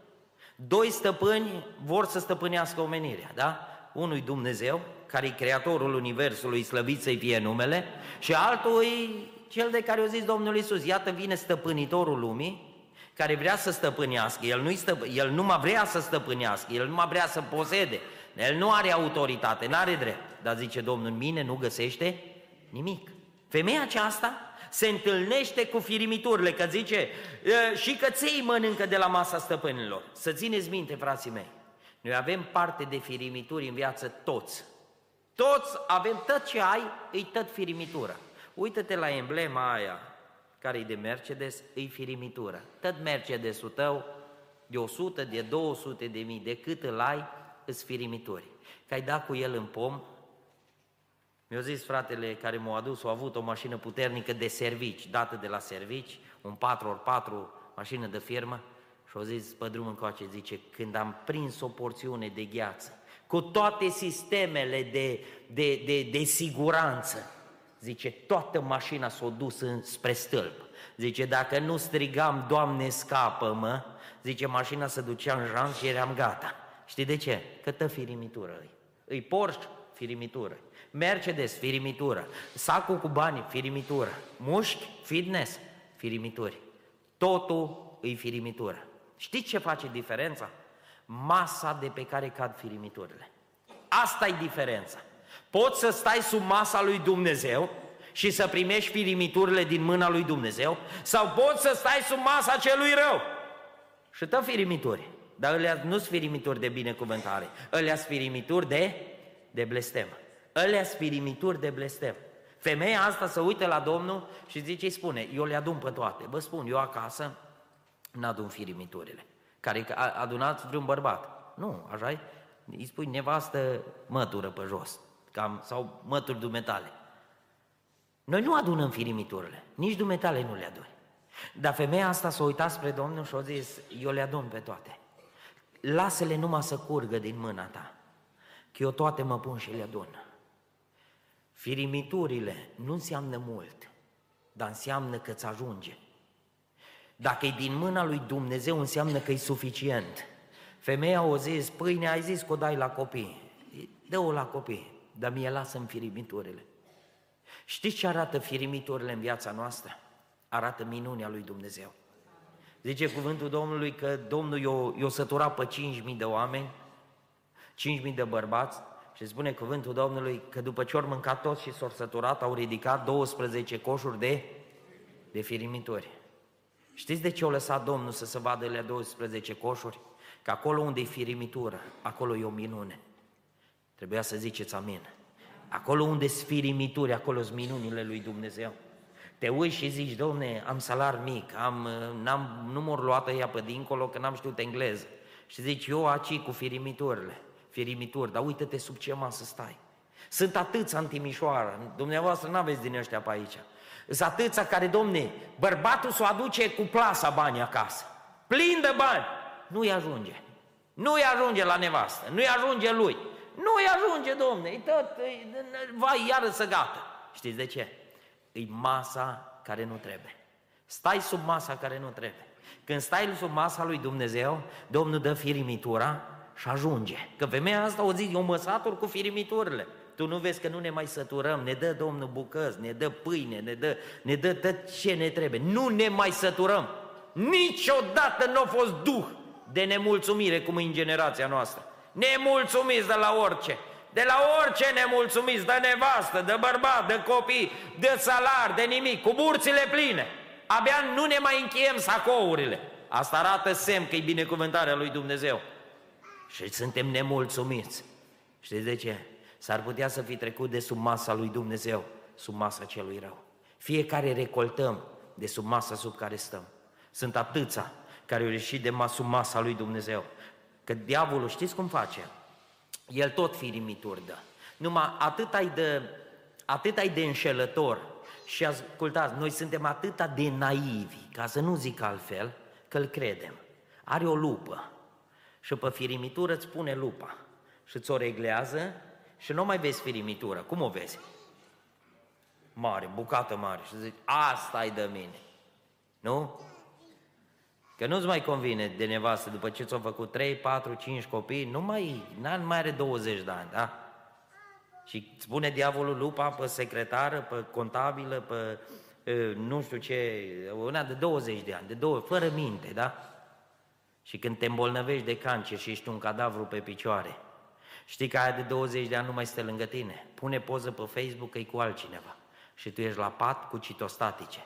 Doi stăpâni vor să stăpânească omenirea, da? Unul Dumnezeu, care e creatorul Universului, slăvit să-i fie numele, și altul e cel de care o zis Domnul Isus, iată vine stăpânitorul lumii, care vrea să stăpânească, el nu, stăp- el nu mai vrea să stăpânească, el nu mai vrea să posede, el nu are autoritate, nu are drept. dar zice Domnul, în mine nu găsește nimic. Femeia aceasta se întâlnește cu firimiturile, că zice, și căței mănâncă de la masa stăpânilor. Să țineți minte, frații mei, noi avem parte de firimituri în viață toți. Toți avem, tot ce ai, îi tot firimitură. Uită-te la emblema aia, care e de Mercedes, îi firimitură. Tot Mercedesul tău, de 100, de 200 de mii, de cât îl ai, îți firimituri. Că ai dat cu el în pom, mi-a zis fratele care m-a adus, a avut o mașină puternică de servici, dată de la servici, un 4x4 mașină de firmă, și a zis pe drum încoace, zice, când am prins o porțiune de gheață, cu toate sistemele de, de, de, de siguranță, zice, toată mașina s-a dus spre stâlp. Zice, dacă nu strigam, Doamne, scapă-mă, zice, mașina se ducea în janc și eram gata. Știi de ce? Că tă firimitură îi. Îi Porsche, firimitură. Mercedes, firimitură. Sacul cu bani, firimitură. Mușchi, fitness, firimituri. Totul îi firimitură. Știți ce face diferența? Masa de pe care cad firimiturile. Asta e diferența. Poți să stai sub masa lui Dumnezeu și să primești firimiturile din mâna lui Dumnezeu sau poți să stai sub masa celui rău și tă firimituri. Dar ele nu sunt firimituri de binecuvântare, ele sunt firimituri de, de blestem. Ele sunt firimituri de blestem. Femeia asta se uită la Domnul și zice, îi spune, eu le adun pe toate. Vă spun, eu acasă n-adun firimiturile. Care a adunat vreun bărbat. Nu, așa -i? Îi spui nevastă mătură pe jos, cam, sau mături dumetale. Noi nu adunăm firimiturile, nici dumetale nu le adun. Dar femeia asta s-a uitat spre Domnul și a zis, eu le adun pe toate. Lasă-le numai să curgă din mâna ta, că eu toate mă pun și le adun. Firimiturile nu înseamnă mult, dar înseamnă că îți ajunge. Dacă e din mâna lui Dumnezeu, înseamnă că e suficient. Femeia o zis, pâine ai zis că o dai la copii. Dă-o la copii, dar mie lasă-mi firimiturile. Știți ce arată firimiturile în viața noastră? Arată minunea lui Dumnezeu. Zice cuvântul Domnului că Domnul i-a, i-a săturat pe 5.000 de oameni, 5.000 de bărbați, și spune cuvântul Domnului că după ce au mâncat toți și s-au săturat, au ridicat 12 coșuri de, de firimituri. Știți de ce au lăsat Domnul să se vadă la 12 coșuri? Că acolo unde e firimitură, acolo e o minune. Trebuia să ziceți amin. Acolo unde sunt firimituri, acolo sunt minunile lui Dumnezeu. Te uiți și zici, domne, am salar mic, am, n-am, nu m luat ea pe dincolo că n-am știut engleză. Și zici, eu aci cu firimiturile, firimituri, dar uite-te sub ce masă stai. Sunt atâția în Timișoara, dumneavoastră n-aveți din ăștia pe aici. Sunt atâția care, domne, bărbatul s-o aduce cu plasa banii acasă. Plin de bani. Nu-i ajunge. Nu-i ajunge la nevastă, nu-i ajunge lui. Nu-i ajunge, domne, e tot, e, vai, iară să gata. Știți de ce? E masa care nu trebuie. Stai sub masa care nu trebuie. Când stai sub masa lui Dumnezeu, Domnul dă firimitura și ajunge. Că femeia asta o zic, eu mă satur cu firimiturile. Tu nu vezi că nu ne mai săturăm, ne dă Domnul bucăți, ne dă pâine, ne dă, ne dă tot ce ne trebuie. Nu ne mai săturăm. Niciodată nu a fost duh de nemulțumire cum e în generația noastră. Nemulțumiți de la orice. De la orice nemulțumiți, de nevastă, de bărbat, de copii, de salar, de nimic, cu burțile pline. Abia nu ne mai încheiem sacourile. Asta arată semn că e binecuvântarea lui Dumnezeu. Și suntem nemulțumiți. Știți de ce? S-ar putea să fi trecut de sub masa lui Dumnezeu, sub masa celui rău. Fiecare recoltăm de sub masa sub care stăm. Sunt atâția care au ieșit de sub masa lui Dumnezeu. Că diavolul știți cum face? El tot firimituri dă. Numai atât ai de, atât ai de înșelător și ascultați, noi suntem atât de naivi, ca să nu zic altfel, că îl credem. Are o lupă și pe firimitură îți pune lupa și ți-o reglează și nu mai vezi firimitură. Cum o vezi? Mare, bucată mare. Și zici, asta e de mine. Nu? Că nu-ți mai convine de nevastă după ce ți-au făcut 3, 4, 5 copii, nu mai, nu mai are 20 de ani, da? Și spune diavolul lupa pe secretară, pe contabilă, pe nu știu ce, una de 20 de ani, de două, fără minte, da? Și când te îmbolnăvești de cancer și ești un cadavru pe picioare Știi că aia de 20 de ani nu mai stă lângă tine. Pune poză pe Facebook că e cu altcineva. Și tu ești la pat cu citostatice.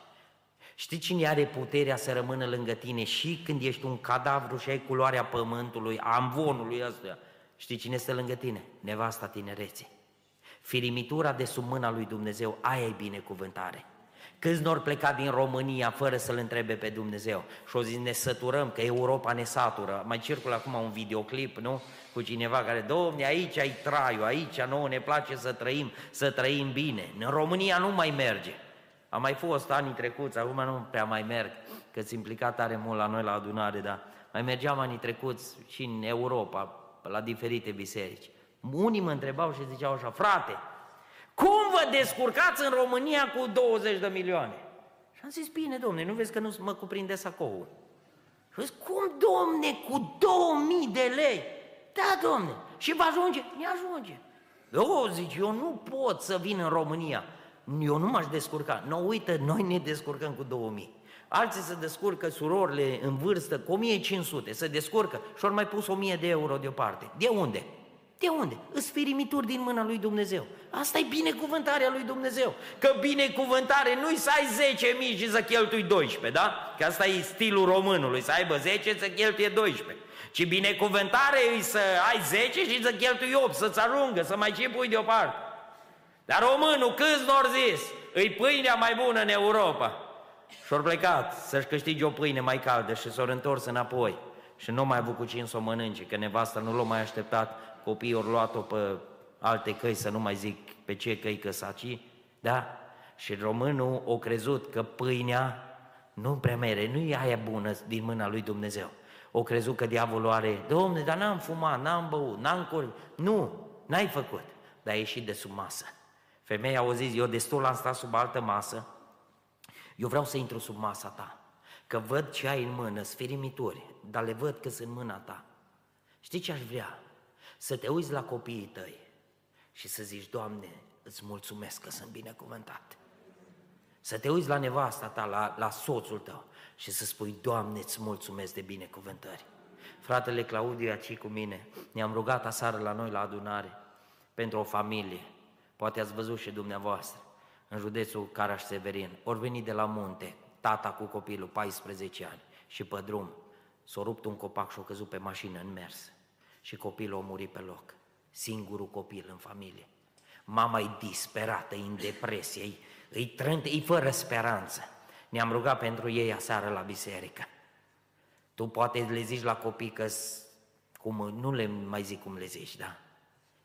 Știi cine are puterea să rămână lângă tine și când ești un cadavru și ai culoarea pământului, amvonului ăsta? Știi cine stă lângă tine? Nevasta tinereții. Firimitura de sub mâna lui Dumnezeu, aia e binecuvântare. Câți nori pleca din România fără să-L întrebe pe Dumnezeu? Și o zi ne săturăm, că Europa ne satură. Mai circulă acum un videoclip, nu? Cu cineva care, domne, aici ai traiul, aici nouă ne place să trăim, să trăim bine. În România nu mai merge. Am mai fost anii trecuți, acum nu prea mai merg, că sunt implicat tare mult la noi la adunare, dar mai mergeam anii trecuți și în Europa, la diferite biserici. Unii mă întrebau și ziceau așa, frate, cum vă descurcați în România cu 20 de milioane? Și am zis, bine, domne, nu vezi că nu mă cuprinde sacoul? Și zis, cum, domne, cu 2000 de lei? Da, domne, și vă ajunge? Ne ajunge. Eu, zic, eu nu pot să vin în România. Eu nu m-aș descurca. Nu, uite, noi ne descurcăm cu 2000. Alții se descurcă, surorile în vârstă, cu 1500, se descurcă și ori mai pus 1000 de euro deoparte. De unde? De unde? Îs firimituri din mâna lui Dumnezeu. Asta e binecuvântarea lui Dumnezeu. Că binecuvântare nu-i să ai 10.000 și să cheltui 12, da? Că asta e stilul românului, să aibă 10, să cheltuie 12. Ci binecuvântare e să ai 10 și să cheltui 8, să-ți ajungă, să mai și pui deoparte. Dar românul, câți nor zis? Îi pâinea mai bună în Europa. Și-au plecat să-și câștige o pâine mai caldă și s-au întors înapoi. Și nu mai a avut cu cine să o mănânce, că nevasta nu l-a mai așteptat copiii au luat-o pe alte căi, să nu mai zic pe ce căi căsaci, da? Și românul o crezut că pâinea nu prea mere, nu e aia bună din mâna lui Dumnezeu. O crezut că diavolul are, domne, dar n-am fumat, n-am băut, n-am cor... Nu, n-ai făcut, dar ai ieșit de sub masă. Femeia au zis, eu destul am stat sub altă masă, eu vreau să intru sub masa ta, că văd ce ai în mână, sfirimituri, dar le văd că sunt în mâna ta. Știi ce aș vrea? Să te uiți la copiii tăi și să zici, Doamne, îți mulțumesc că sunt binecuvântat. Să te uiți la nevasta ta, la, la soțul tău și să spui, Doamne, îți mulțumesc de binecuvântări. Fratele Claudiu aici cu mine, ne-am rugat aseară la noi la adunare pentru o familie. Poate ați văzut și dumneavoastră, în județul Caraș-Severin. Ori venit de la munte, tata cu copilul, 14 ani, și pe drum. S-a rupt un copac și a căzut pe mașină în mers și copilul a murit pe loc. Singurul copil în familie. Mama e disperată, e în depresie, e, e trântă, e fără speranță. Ne-am rugat pentru ei aseară la biserică. Tu poate le zici la copii că cum, nu le mai zic cum le zici, da?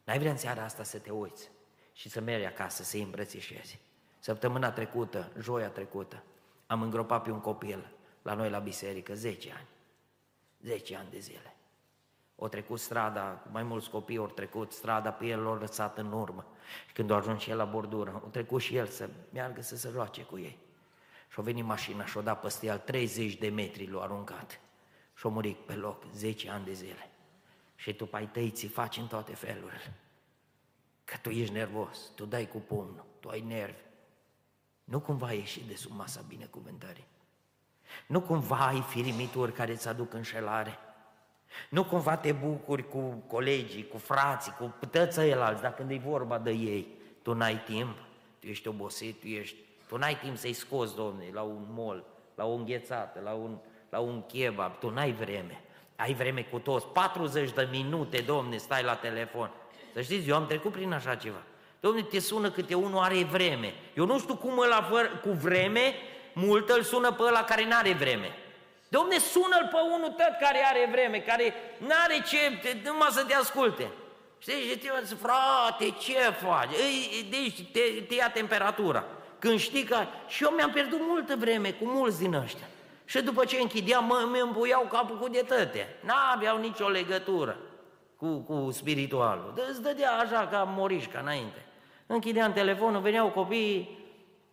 N-ai vrea în seara asta să te uiți și să mergi acasă, să-i îmbrățișezi. Săptămâna trecută, joia trecută, am îngropat pe un copil la noi la biserică, 10 ani. 10 ani de zile. O trecut strada, mai mulți copii au trecut strada pe el, l-au lăsat în urmă. Și când a ajuns el la bordură, o trecut și el să meargă să se roace cu ei. Și-a venit mașina și-a dat peste el 30 de metri, l-a aruncat. Și-a murit pe loc, 10 ani de zile. Și tu, pai tăi, ți faci în toate felurile. Că tu ești nervos, tu dai cu pumnul, tu ai nervi. Nu cumva ieși de sub masa binecuvântării. Nu cumva ai firimituri care îți aduc înșelare. Nu cumva te bucuri cu colegii, cu frații, cu tăți alți, dar când e vorba de ei, tu n-ai timp, tu ești obosit, tu, ești, tu n-ai timp să-i scoți, domne, la un mol, la o înghețată, la un, la un kebab, tu n-ai vreme. Ai vreme cu toți, 40 de minute, domne, stai la telefon. Să știți, eu am trecut prin așa ceva. Domne, te sună câte unul are vreme. Eu nu știu cum ăla fără, cu vreme, mult îl sună pe ăla care n-are vreme. Domne, sună-l pe unul tot care are vreme, care n-are ce, numai să te asculte. Știi, și te zice, frate, ce faci? Deci te, te ia temperatura. Când știi că... Și eu mi-am pierdut multă vreme cu mulți din ăștia. Și după ce închideam, mă, mi împuiau capul cu detăte. N-aveau nicio legătură cu, cu spiritualul. Îți dădea așa ca morișca înainte. Închideam telefonul, veneau copiii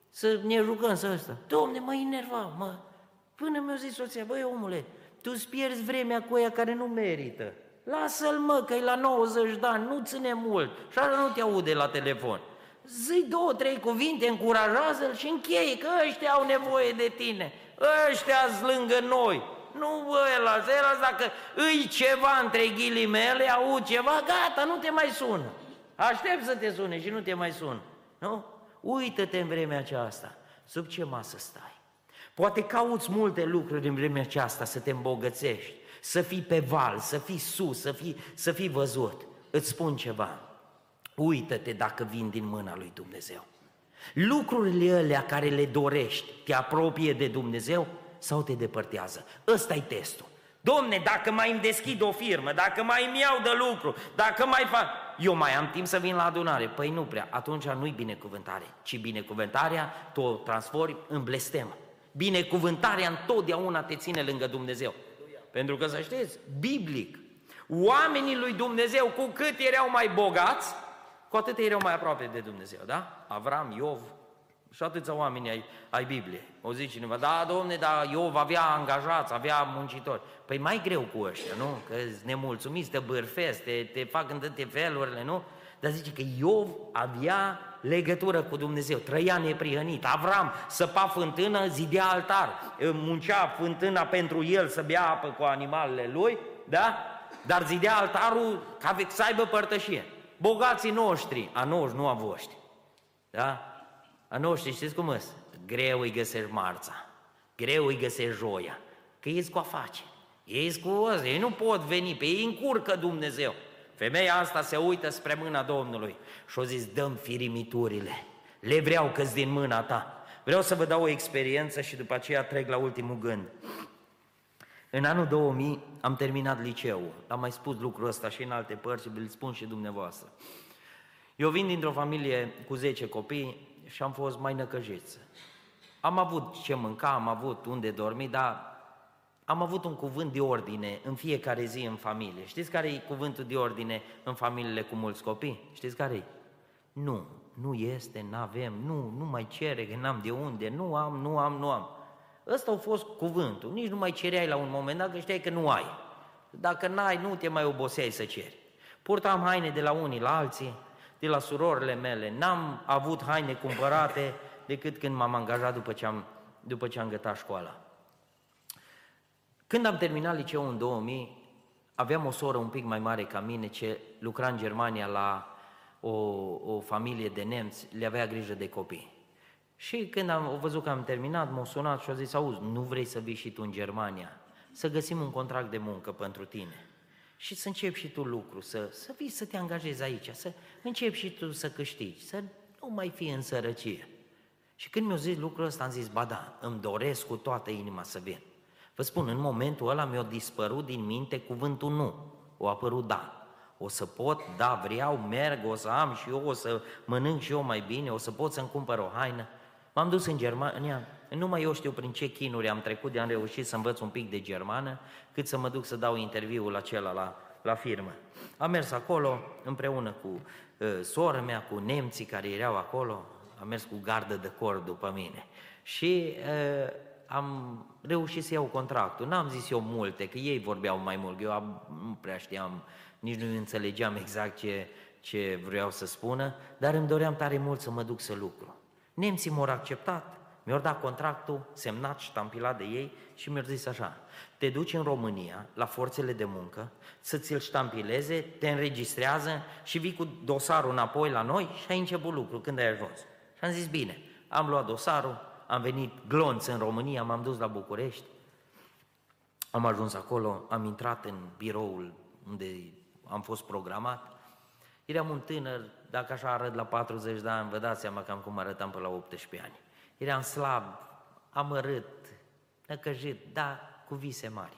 să ne jucăm să ăsta. Domne, mă enerva, mă, Până mi-a zis soția, băi omule, tu îți pierzi vremea cu aia care nu merită. Lasă-l mă, că e la 90 de ani, nu ține mult și așa nu te aude la telefon. Zi două, trei cuvinte, încurajează-l și încheie, că ăștia au nevoie de tine. Ăștia lângă noi. Nu ăla, ăla dacă îi ceva între ghilimele, au ceva, gata, nu te mai sună. Aștept să te sune și nu te mai sun. Nu? Uită-te în vremea aceasta. Sub ce masă stai? Poate cauți multe lucruri în vremea aceasta să te îmbogățești, să fii pe val, să fii sus, să fii, să fii văzut. Îți spun ceva. Uită-te dacă vin din mâna lui Dumnezeu. Lucrurile alea care le dorești te apropie de Dumnezeu sau te depărtează? Ăsta e testul. Domne, dacă mai îmi deschid o firmă, dacă mai îmi iau de lucru, dacă mai fac... Eu mai am timp să vin la adunare. Păi nu prea, atunci nu-i binecuvântare, ci binecuvântarea tu o transformi în blestem. Binecuvântarea întotdeauna te ține lângă Dumnezeu. Pentru că să știți, biblic, oamenii lui Dumnezeu cu cât erau mai bogați, cu atât erau mai aproape de Dumnezeu, da? Avram, Iov și atâția oameni ai, ai Biblie. O zice cineva, da, domne, dar Iov avea angajați, avea muncitori. Păi mai greu cu ăștia, nu? Că nemulțumiți, te bârfesc, te, te fac în toate felurile, nu? Dar zice că Iov avea legătură cu Dumnezeu, trăia neprihănit. Avram săpa fântână, zidea altar, muncea fântâna pentru el să bea apă cu animalele lui, da? Dar zidea altarul ca să aibă părtășie. Bogații noștri, a noștri, nu a voștri. Da? A noștri, știți cum îs? Greu îi găsești marța, greu îi găsești joia, că ești cu afaceri, ești cu ăsta, ei nu pot veni, pe ei încurcă Dumnezeu. Femeia asta se uită spre mâna Domnului și o zis, dăm firimiturile, le vreau că din mâna ta. Vreau să vă dau o experiență și după aceea trec la ultimul gând. În anul 2000 am terminat liceul. Am mai spus lucrul ăsta și în alte părți și îl spun și dumneavoastră. Eu vin dintr-o familie cu 10 copii și am fost mai năcăjiți. Am avut ce mânca, am avut unde dormi, dar am avut un cuvânt de ordine în fiecare zi în familie. Știți care e cuvântul de ordine în familiile cu mulți copii? Știți care e? Nu, nu este, nu avem, nu, nu mai cere, că n-am de unde, nu am, nu am, nu am. Ăsta a fost cuvântul. Nici nu mai cereai la un moment dat, că știai că nu ai. Dacă n-ai, nu te mai oboseai să ceri. Purtam haine de la unii la alții, de la surorile mele. N-am avut haine cumpărate decât când m-am angajat după ce am, după ce am gătat școala. Când am terminat liceul în 2000, aveam o soră un pic mai mare ca mine ce lucra în Germania la o, o familie de nemți, le avea grijă de copii. Și când am văzut că am terminat, m-a sunat și a zis, auzi, nu vrei să vii și tu în Germania? Să găsim un contract de muncă pentru tine. Și să începi și tu lucru, să, să vii să te angajezi aici, să începi și tu să câștigi, să nu mai fii în sărăcie. Și când mi-a zis lucrul ăsta, am zis, ba da, îmi doresc cu toată inima să vin. Vă spun, în momentul ăla mi-a dispărut din minte cuvântul nu, o apărut da. O să pot, da, vreau, merg, o să am și eu, o să mănânc și eu mai bine, o să pot să-mi cumpăr o haină. M-am dus în Germania, numai eu știu prin ce chinuri am trecut de am reușit să învăț un pic de germană, cât să mă duc să dau interviul acela la, la firmă. Am mers acolo împreună cu uh, sora mea, cu nemții care erau acolo, am mers cu gardă de cor după mine. Și uh, am reușit să iau contractul. N-am zis eu multe, că ei vorbeau mai mult, eu am, nu prea știam, nici nu înțelegeam exact ce, ce vreau să spună, dar îmi doream tare mult să mă duc să lucru. Nemții m-au acceptat, mi-au dat contractul semnat, ștampilat de ei și mi-au zis așa, te duci în România la forțele de muncă, să ți-l ștampileze, te înregistrează și vii cu dosarul înapoi la noi și ai început lucru când ai ajuns. Și am zis, bine, am luat dosarul, am venit glonț în România, m-am dus la București, am ajuns acolo, am intrat în biroul unde am fost programat. Eram un tânăr, dacă așa arăt la 40 de ani, vă dați seama cam cum arătam pe la 18 ani. Eram slab, amărât, năcăjit, dar cu vise mari.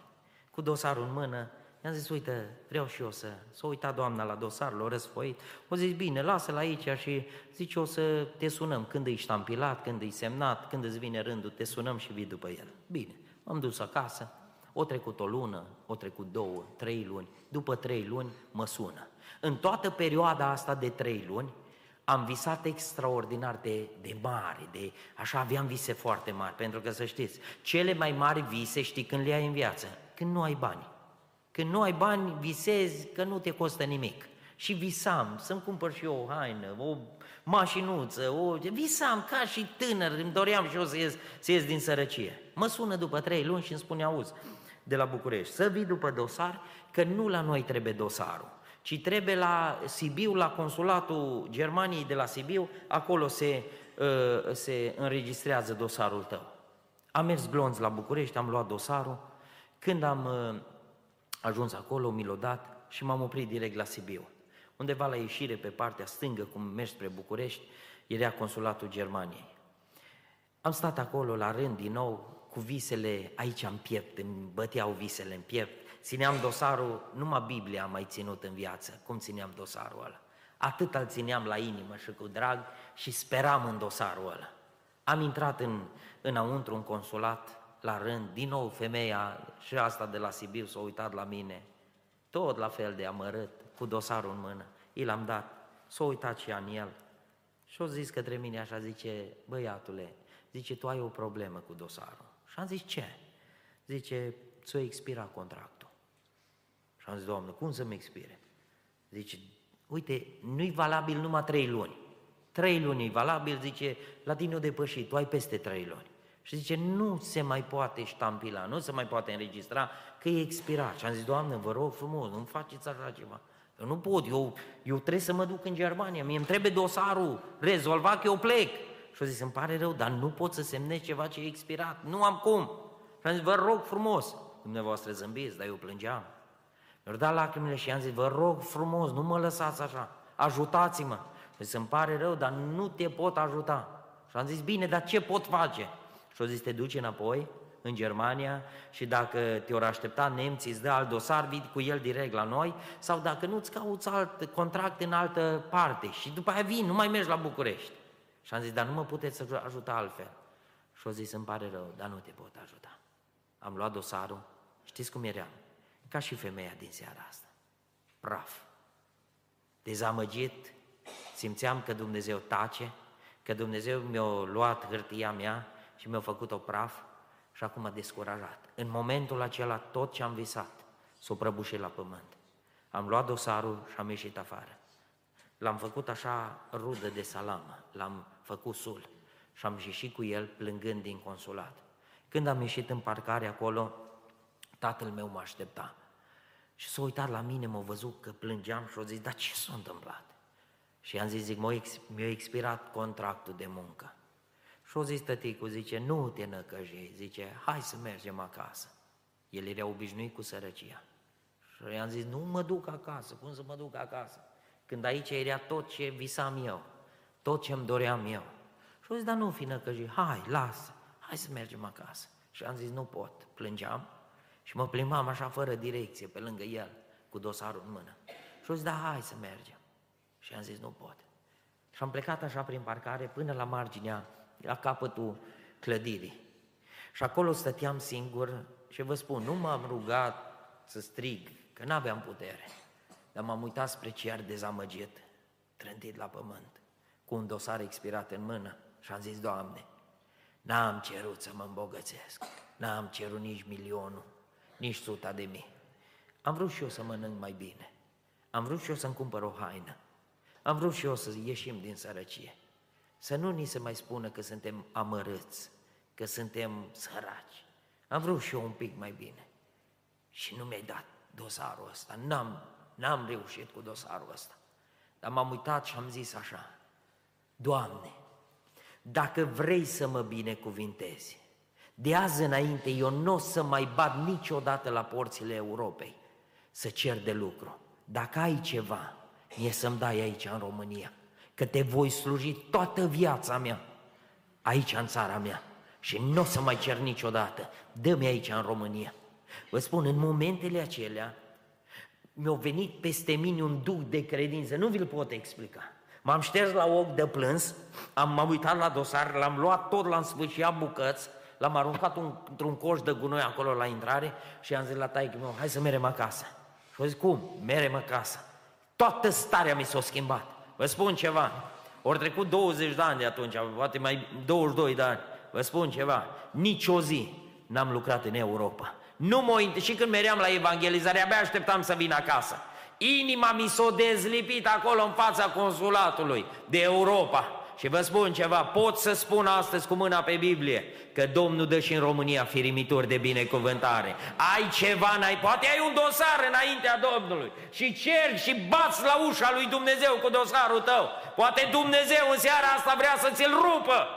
Cu dosarul în mână, i-am zis, uite, vreau și eu să... S-a uitat doamna la dosar, l-a răsfoit. O zis, bine, lasă-l aici și zice, o să te sunăm când e ștampilat, când e semnat, când îți vine rândul, te sunăm și vii după el. Bine, m-am dus acasă, o trecut o lună, o trecut două, trei luni, după trei luni mă sună. În toată perioada asta de trei luni, am visat extraordinar de, de mare, de, așa aveam vise foarte mari, pentru că să știți, cele mai mari vise știi când le ai în viață, când nu ai bani. Când nu ai bani, visezi că nu te costă nimic. Și visam să-mi cumpăr și eu o haină, o mașinuță, o... visam ca și tânăr, îmi doream și eu să ies, să ies din sărăcie. Mă sună după trei luni și îmi spune, auzi, de la București. Să vii după dosar, că nu la noi trebuie dosarul, ci trebuie la Sibiu, la consulatul Germaniei de la Sibiu, acolo se, uh, se înregistrează dosarul tău. Am mers glonț la București, am luat dosarul, când am uh, ajuns acolo, mi l dat și m-am oprit direct la Sibiu. Undeva la ieșire, pe partea stângă, cum mergi spre București, era consulatul Germaniei. Am stat acolo la rând din nou, cu visele aici în piept, îmi băteau visele în piept, țineam dosarul, numai Biblia am mai ținut în viață, cum țineam dosarul ăla. Atât îl țineam la inimă și cu drag și speram în dosarul ăla. Am intrat în, înăuntru, în consulat, la rând, din nou femeia și asta de la Sibiu s-a uitat la mine, tot la fel de amărât, cu dosarul în mână. I l-am dat, s-a uitat și în el. Și a zis către mine așa, zice, băiatule, zice, tu ai o problemă cu dosarul. Și am zis, ce? Zice, ți-o expira contractul. Și am zis, Doamne, cum să-mi expire? Zice, uite, nu-i valabil numai trei luni. Trei luni e valabil, zice, la tine o depășit, tu ai peste trei luni. Și zice, nu se mai poate ștampila, nu se mai poate înregistra, că e expirat. Și am zis, Doamne, vă rog frumos, nu faceți așa ceva. Eu nu pot, eu, eu trebuie să mă duc în Germania, mie îmi trebuie dosarul rezolvat că eu plec. Și a zis, îmi pare rău, dar nu pot să semnez ceva ce e expirat, nu am cum. Și am zis, vă rog frumos, dumneavoastră zâmbiți, dar eu plângeam. Mi-au dat lacrimile și am zis, vă rog frumos, nu mă lăsați așa, ajutați-mă. Și zis, îmi pare rău, dar nu te pot ajuta. Și am zis, bine, dar ce pot face? Și au zis, te duci înapoi în Germania și dacă te-or aștepta nemții, îți dă alt dosar, vii cu el direct la noi, sau dacă nu, îți cauți alt contract în altă parte și după aia vii, nu mai mergi la București. Și am zis, dar nu mă puteți ajuta altfel. Și au zis, îmi pare rău, dar nu te pot ajuta. Am luat dosarul, știți cum eram? Ca și femeia din seara asta. Praf. Dezamăgit, simțeam că Dumnezeu tace, că Dumnezeu mi-a luat hârtia mea și mi-a făcut-o praf și acum a descurajat. În momentul acela tot ce am visat s-o prăbușit la pământ. Am luat dosarul și am ieșit afară. L-am făcut așa rudă de salamă, l-am făcut sul și am ieșit cu el plângând din consulat. Când am ieșit în parcare acolo, tatăl meu mă aștepta. Și s-a uitat la mine, m-a văzut că plângeam și a zis, dar ce s-a întâmplat? Și i-am zis, zic, mi-a expirat contractul de muncă. Și o zis tăticul, zice, nu te năcăjei, zice, hai să mergem acasă. El era obișnuit cu sărăcia. Și i-am zis, nu mă duc acasă, cum să mă duc acasă? Când aici era tot ce visam eu, tot ce îmi doream eu. Și o zis, dar nu fi năcăjit, hai, lasă, hai să mergem acasă. Și am zis, nu pot, plângeam și mă plimbam așa fără direcție pe lângă el, cu dosarul în mână. Și o zis, da, hai să mergem. Și am zis, nu pot. Și am plecat așa prin parcare până la marginea la capătul clădirii. Și acolo stăteam singur și vă spun, nu m-am rugat să strig, că n-aveam putere, dar m-am uitat spre cer dezamăgit, trântit la pământ, cu un dosar expirat în mână și am zis, Doamne, n-am cerut să mă îmbogățesc, n-am cerut nici milionul, nici suta de mii. Am vrut și eu să mănânc mai bine, am vrut și eu să-mi cumpăr o haină, am vrut și eu să ieșim din sărăcie. Să nu ni se mai spună că suntem amărâți, că suntem săraci. Am vrut și eu un pic mai bine. Și nu mi-ai dat dosarul ăsta. N-am, n-am reușit cu dosarul ăsta. Dar m-am uitat și am zis așa, Doamne, dacă vrei să mă binecuvintezi, de azi înainte eu nu o să mai bat niciodată la porțile Europei să cer de lucru. Dacă ai ceva, e să-mi dai aici în România că te voi sluji toată viața mea aici în țara mea și nu o să mai cer niciodată. Dă-mi aici în România. Vă spun, în momentele acelea mi-a venit peste mine un duc de credință, nu vi-l pot explica. M-am șters la ochi de plâns, am, m-am uitat la dosar, l-am luat tot, l-am sfârșit bucăți, l-am aruncat un, într-un coș de gunoi acolo la intrare și am zis la taică meu, hai să merem acasă. Și a zis, cum? Merem acasă. Toată starea mi s-a schimbat. Vă spun ceva, ori trecut 20 de ani de atunci, poate mai 22 de ani, vă spun ceva, nici o zi n-am lucrat în Europa. Nu mă și când meream la evangelizare, abia așteptam să vin acasă. Inima mi s-a dezlipit acolo în fața consulatului de Europa Și vă spun ceva, pot să spun astăzi cu mâna pe Biblie că Domnul dă și în România firimituri de binecuvântare. Ai ceva, n-ai, poate ai un dosar înaintea Domnului și cer și bați la ușa lui Dumnezeu cu dosarul tău. Poate Dumnezeu în seara asta vrea să ți-l rupă.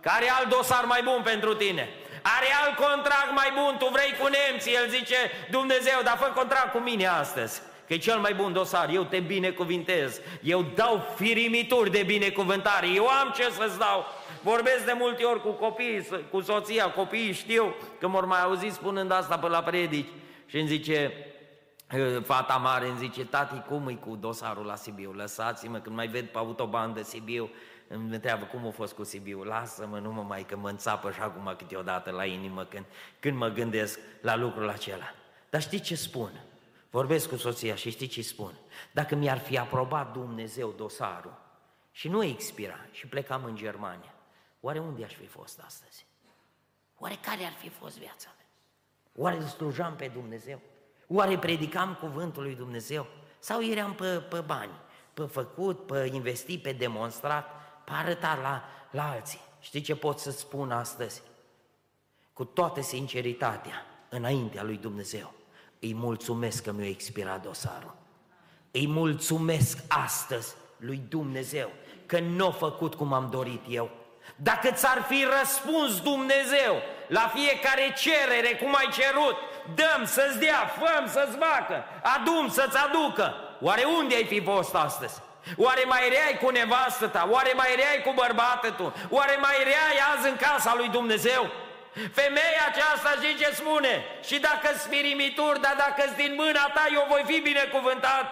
Care alt dosar mai bun pentru tine? Are alt contract mai bun, tu vrei cu nemții, el zice, Dumnezeu, dar fă contract cu mine astăzi că e cel mai bun dosar, eu te binecuvintez, eu dau firimituri de binecuvântare, eu am ce să-ți dau. Vorbesc de multe ori cu copiii, cu soția, copiii știu că m-au mai auzit spunând asta pe la predici și îmi zice, fata mare îmi zice, tati, cum e cu dosarul la Sibiu? Lăsați-mă, când mai ved pe autoban de Sibiu, îmi întreabă cum a fost cu Sibiu. Lasă-mă, nu mă mai că mă înțapă și acum câteodată la inimă când, când mă gândesc la lucrul acela. Dar știi ce spun? Vorbesc cu soția și știi ce spun? Dacă mi-ar fi aprobat Dumnezeu dosarul și nu expira și plecam în Germania, oare unde aș fi fost astăzi? Oare care ar fi fost viața mea? Oare îl slujam pe Dumnezeu? Oare predicam cuvântul lui Dumnezeu? Sau eram pe, pe bani, pe făcut, pe investit, pe demonstrat, pe arătat la, la alții? Știi ce pot să spun astăzi? Cu toată sinceritatea, înaintea lui Dumnezeu. Îi mulțumesc că mi-a expirat dosarul. Îi mulțumesc astăzi lui Dumnezeu că nu a făcut cum am dorit eu. Dacă ți-ar fi răspuns Dumnezeu la fiecare cerere cum ai cerut, dăm să-ți dea, făm să-ți facă, adum să-ți aducă, oare unde ai fi fost astăzi? Oare mai reai cu nevastă ta? Oare mai reai cu bărbatul tu? Oare mai reai azi în casa lui Dumnezeu? Femeia aceasta știi ce spune? Și dacă spirimituri, dar dacă din mâna ta, eu voi fi binecuvântat.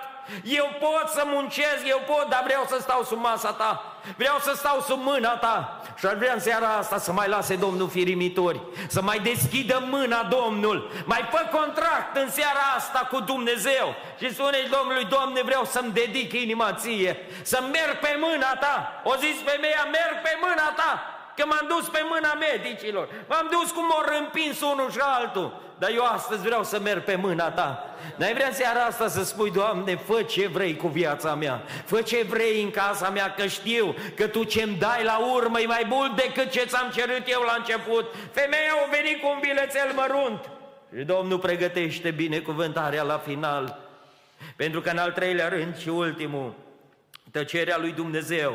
Eu pot să muncesc, eu pot, dar vreau să stau sub masa ta. Vreau să stau sub mâna ta. Și ar vrea în seara asta să mai lase Domnul firimituri, să mai deschidă mâna Domnul. Mai fă contract în seara asta cu Dumnezeu. Și spune Domnului, Doamne, vreau să-mi dedic inima ție, să merg pe mâna ta. O zis femeia, merg pe mâna ta că m-am dus pe mâna medicilor, m-am dus cum m-au împins unul și altul, dar eu astăzi vreau să merg pe mâna ta. N-ai vrea seara asta să spui, Doamne, fă ce vrei cu viața mea, fă ce vrei în casa mea, că știu că Tu ce-mi dai la urmă e mai mult decât ce ți-am cerut eu la început. Femeia a venit cu un bilețel mărunt și Domnul pregătește binecuvântarea la final. Pentru că în al treilea rând și ultimul, tăcerea lui Dumnezeu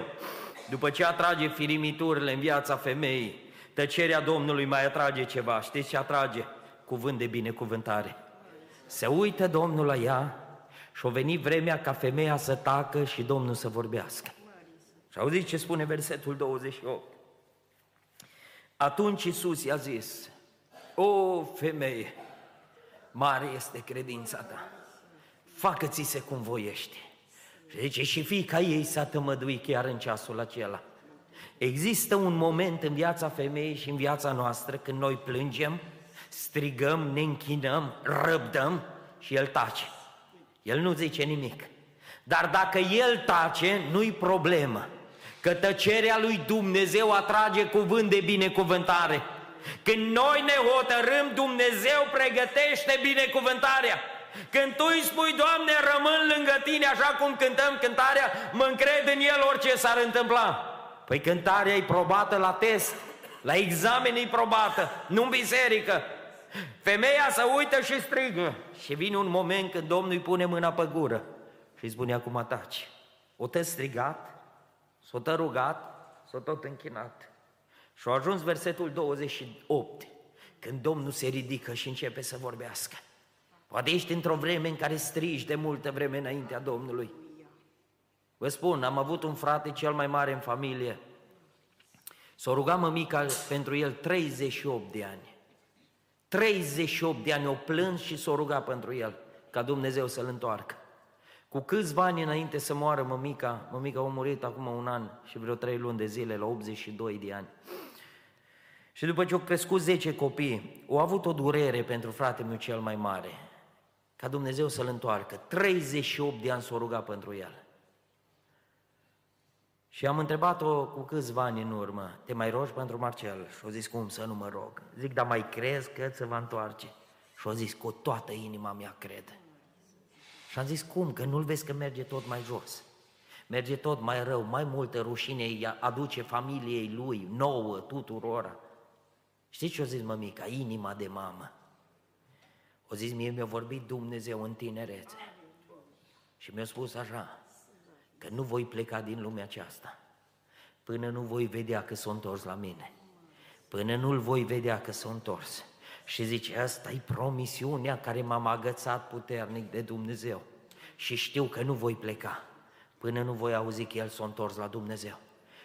după ce atrage firimiturile în viața femeii, tăcerea Domnului mai atrage ceva. Știți ce atrage? Cuvânt de binecuvântare. Se uită Domnul la ea și a venit vremea ca femeia să tacă și Domnul să vorbească. Și auziți ce spune versetul 28? Atunci Iisus i-a zis, O femeie, mare este credința ta, facă-ți se cum voiești. Și zice, și fiica ei s-a tămăduit chiar în ceasul acela. Există un moment în viața femeii și în viața noastră când noi plângem, strigăm, ne închinăm, răbdăm și el tace. El nu zice nimic. Dar dacă el tace, nu-i problemă. Că tăcerea lui Dumnezeu atrage cuvânt de binecuvântare. Când noi ne hotărâm, Dumnezeu pregătește binecuvântarea. Când tu îi spui, Doamne, rămân lângă tine, așa cum cântăm cântarea, mă încred în El orice s-ar întâmpla. Păi cântarea e probată la test, la examen e probată, nu în biserică. Femeia să uită și strigă. Și vine un moment când Domnul îi pune mâna pe gură și îi spune acum taci. O te strigat, s-o te rugat, s-o tot închinat. Și a ajuns versetul 28, când Domnul se ridică și începe să vorbească. Poate ești într-o vreme în care strigi de multă vreme înaintea Domnului. Vă spun, am avut un frate cel mai mare în familie. S-a rugat mămica pentru el 38 de ani. 38 de ani o plâns și s-a rugat pentru el, ca Dumnezeu să-l întoarcă. Cu câțiva ani înainte să moară mămica, mămica a murit acum un an și vreo trei luni de zile, la 82 de ani. Și după ce au crescut 10 copii, au avut o durere pentru fratele meu cel mai mare ca Dumnezeu să-l întoarcă. 38 de ani s-o ruga pentru el. Și am întrebat-o cu câțiva ani în urmă, te mai rogi pentru Marcel? Și-o zis, cum să nu mă rog? Zic, dar mai crezi că se va întoarce? Și-o zis, cu toată inima mea cred. Și am zis, cum? Că nu-l vezi că merge tot mai jos. merge tot mai rău, mai multă rușine îi aduce familiei lui, nouă, tuturor. Știți ce a zis mămica? Inima de mamă. O zis, mie mi-a vorbit Dumnezeu în tinerețe. Și mi-a spus așa, că nu voi pleca din lumea aceasta până nu voi vedea că s-a întors la mine. Până nu-l voi vedea că s-a întors. Și zice, asta e promisiunea care m-am agățat puternic de Dumnezeu. Și știu că nu voi pleca până nu voi auzi că el s-a întors la Dumnezeu.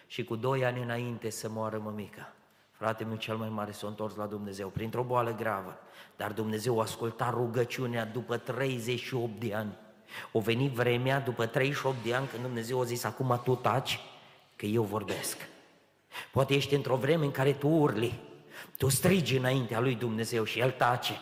Și cu doi ani înainte să moară mămica, fratele meu cel mai mare s-a întors la Dumnezeu, printr-o boală gravă. Dar Dumnezeu a ascultat rugăciunea după 38 de ani. O venit vremea după 38 de ani când Dumnezeu a zis, acum tu taci, că eu vorbesc. Poate ești într-o vreme în care tu urli, tu strigi înaintea lui Dumnezeu și El tace.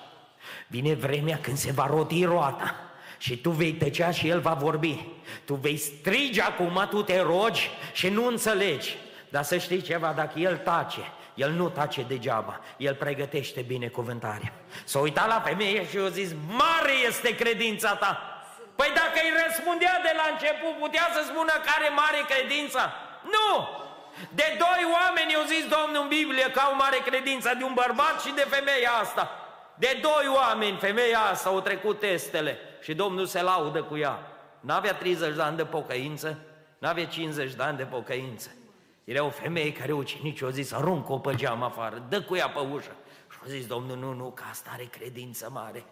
Vine vremea când se va roti roata și tu vei tăcea și El va vorbi. Tu vei strige acum, tu te rogi și nu înțelegi. Dar să știi ceva, dacă El tace, el nu tace degeaba, el pregătește binecuvântarea. S-a uitat la femeie și a zis, mare este credința ta. Păi dacă îi răspundea de la început, putea să spună care mare credința? Nu! De doi oameni au zis Domnul în Biblie că au mare credință, de un bărbat și de femeia asta. De doi oameni, femeia asta au trecut testele și Domnul se laudă cu ea. N-avea 30 de ani de pocăință, n-avea 50 de ani de pocăință. Era o femeie care ucenici au zis, aruncă-o pe geam afară, dă cu ea pe ușă. Și au zis, Domnul, nu, nu, că asta are credință mare.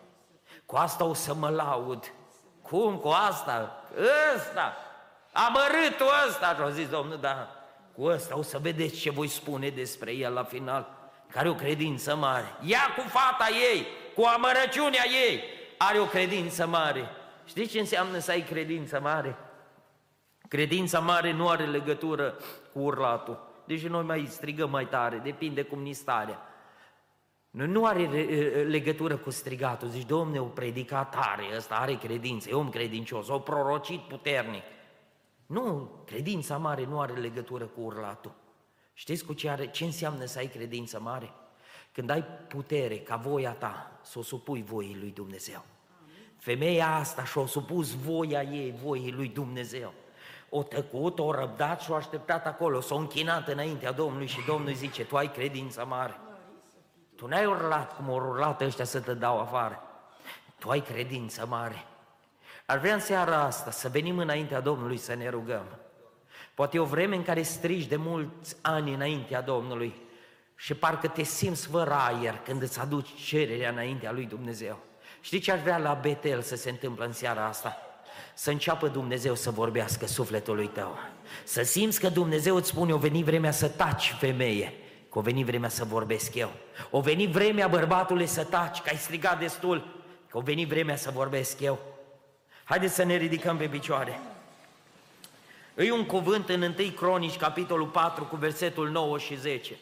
Cu asta o să mă laud. Cum cu asta? Ăsta! Amărâtul ăsta! Și au zis, Domnul, da, cu ăsta o să vedeți ce voi spune despre el la final. Care o credință mare. Ia cu fata ei, cu amărăciunea ei, are o credință mare. Știți ce înseamnă să ai credință mare? Credința mare nu are legătură cu urlatul. Deci noi mai strigăm mai tare, depinde cum ni starea. Nu are legătură cu strigatul. Zici, Domne, o predicat tare, ăsta are credință, e om credincios, o prorocit puternic. Nu, credința mare nu are legătură cu urlatul. Știți cu ce, are, ce înseamnă să ai credință mare? Când ai putere ca voia ta să o supui voii lui Dumnezeu. Femeia asta și-a supus voia ei, voii lui Dumnezeu. O tăcut, o răbdat și o așteptat acolo, s-a închinat înaintea Domnului și Domnul zice, tu ai credință mare. Tu n-ai urlat cum au urlat ăștia să te dau afară. Tu ai credință mare. Ar vrea în seara asta să venim înaintea Domnului să ne rugăm. Poate e o vreme în care strigi de mulți ani înaintea Domnului și parcă te simți fără aer când îți aduci cererea înaintea lui Dumnezeu. Știi ce aș vrea la Betel să se întâmplă în seara asta? Să înceapă Dumnezeu să vorbească sufletului tău. Să simți că Dumnezeu îți spune, o veni vremea să taci, femeie, că o veni vremea să vorbesc eu. O veni vremea, bărbatului, să taci, că ai strigat destul, că o veni vremea să vorbesc eu. Haideți să ne ridicăm pe picioare. Îi un cuvânt în 1 Cronici, capitolul 4, cu versetul 9 și 10.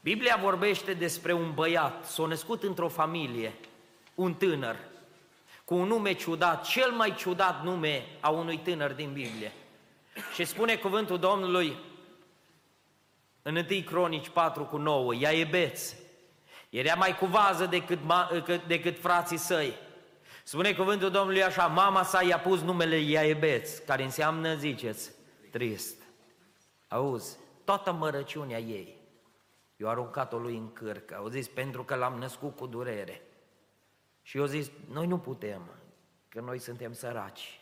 Biblia vorbește despre un băiat, s-a născut într-o familie, un tânăr, cu un nume ciudat, cel mai ciudat nume a unui tânăr din Biblie. Și spune cuvântul Domnului în 1 Cronici 4 cu 9, Iaebeț, era mai cu vază decât, decât frații săi. Spune cuvântul Domnului așa, mama sa i-a pus numele Iaebeț, care înseamnă, ziceți, trist. Auzi, toată mărăciunea ei, eu aruncat-o lui în cârcă, au zis, pentru că l-am născut cu durere. Și eu zis, noi nu putem, că noi suntem săraci.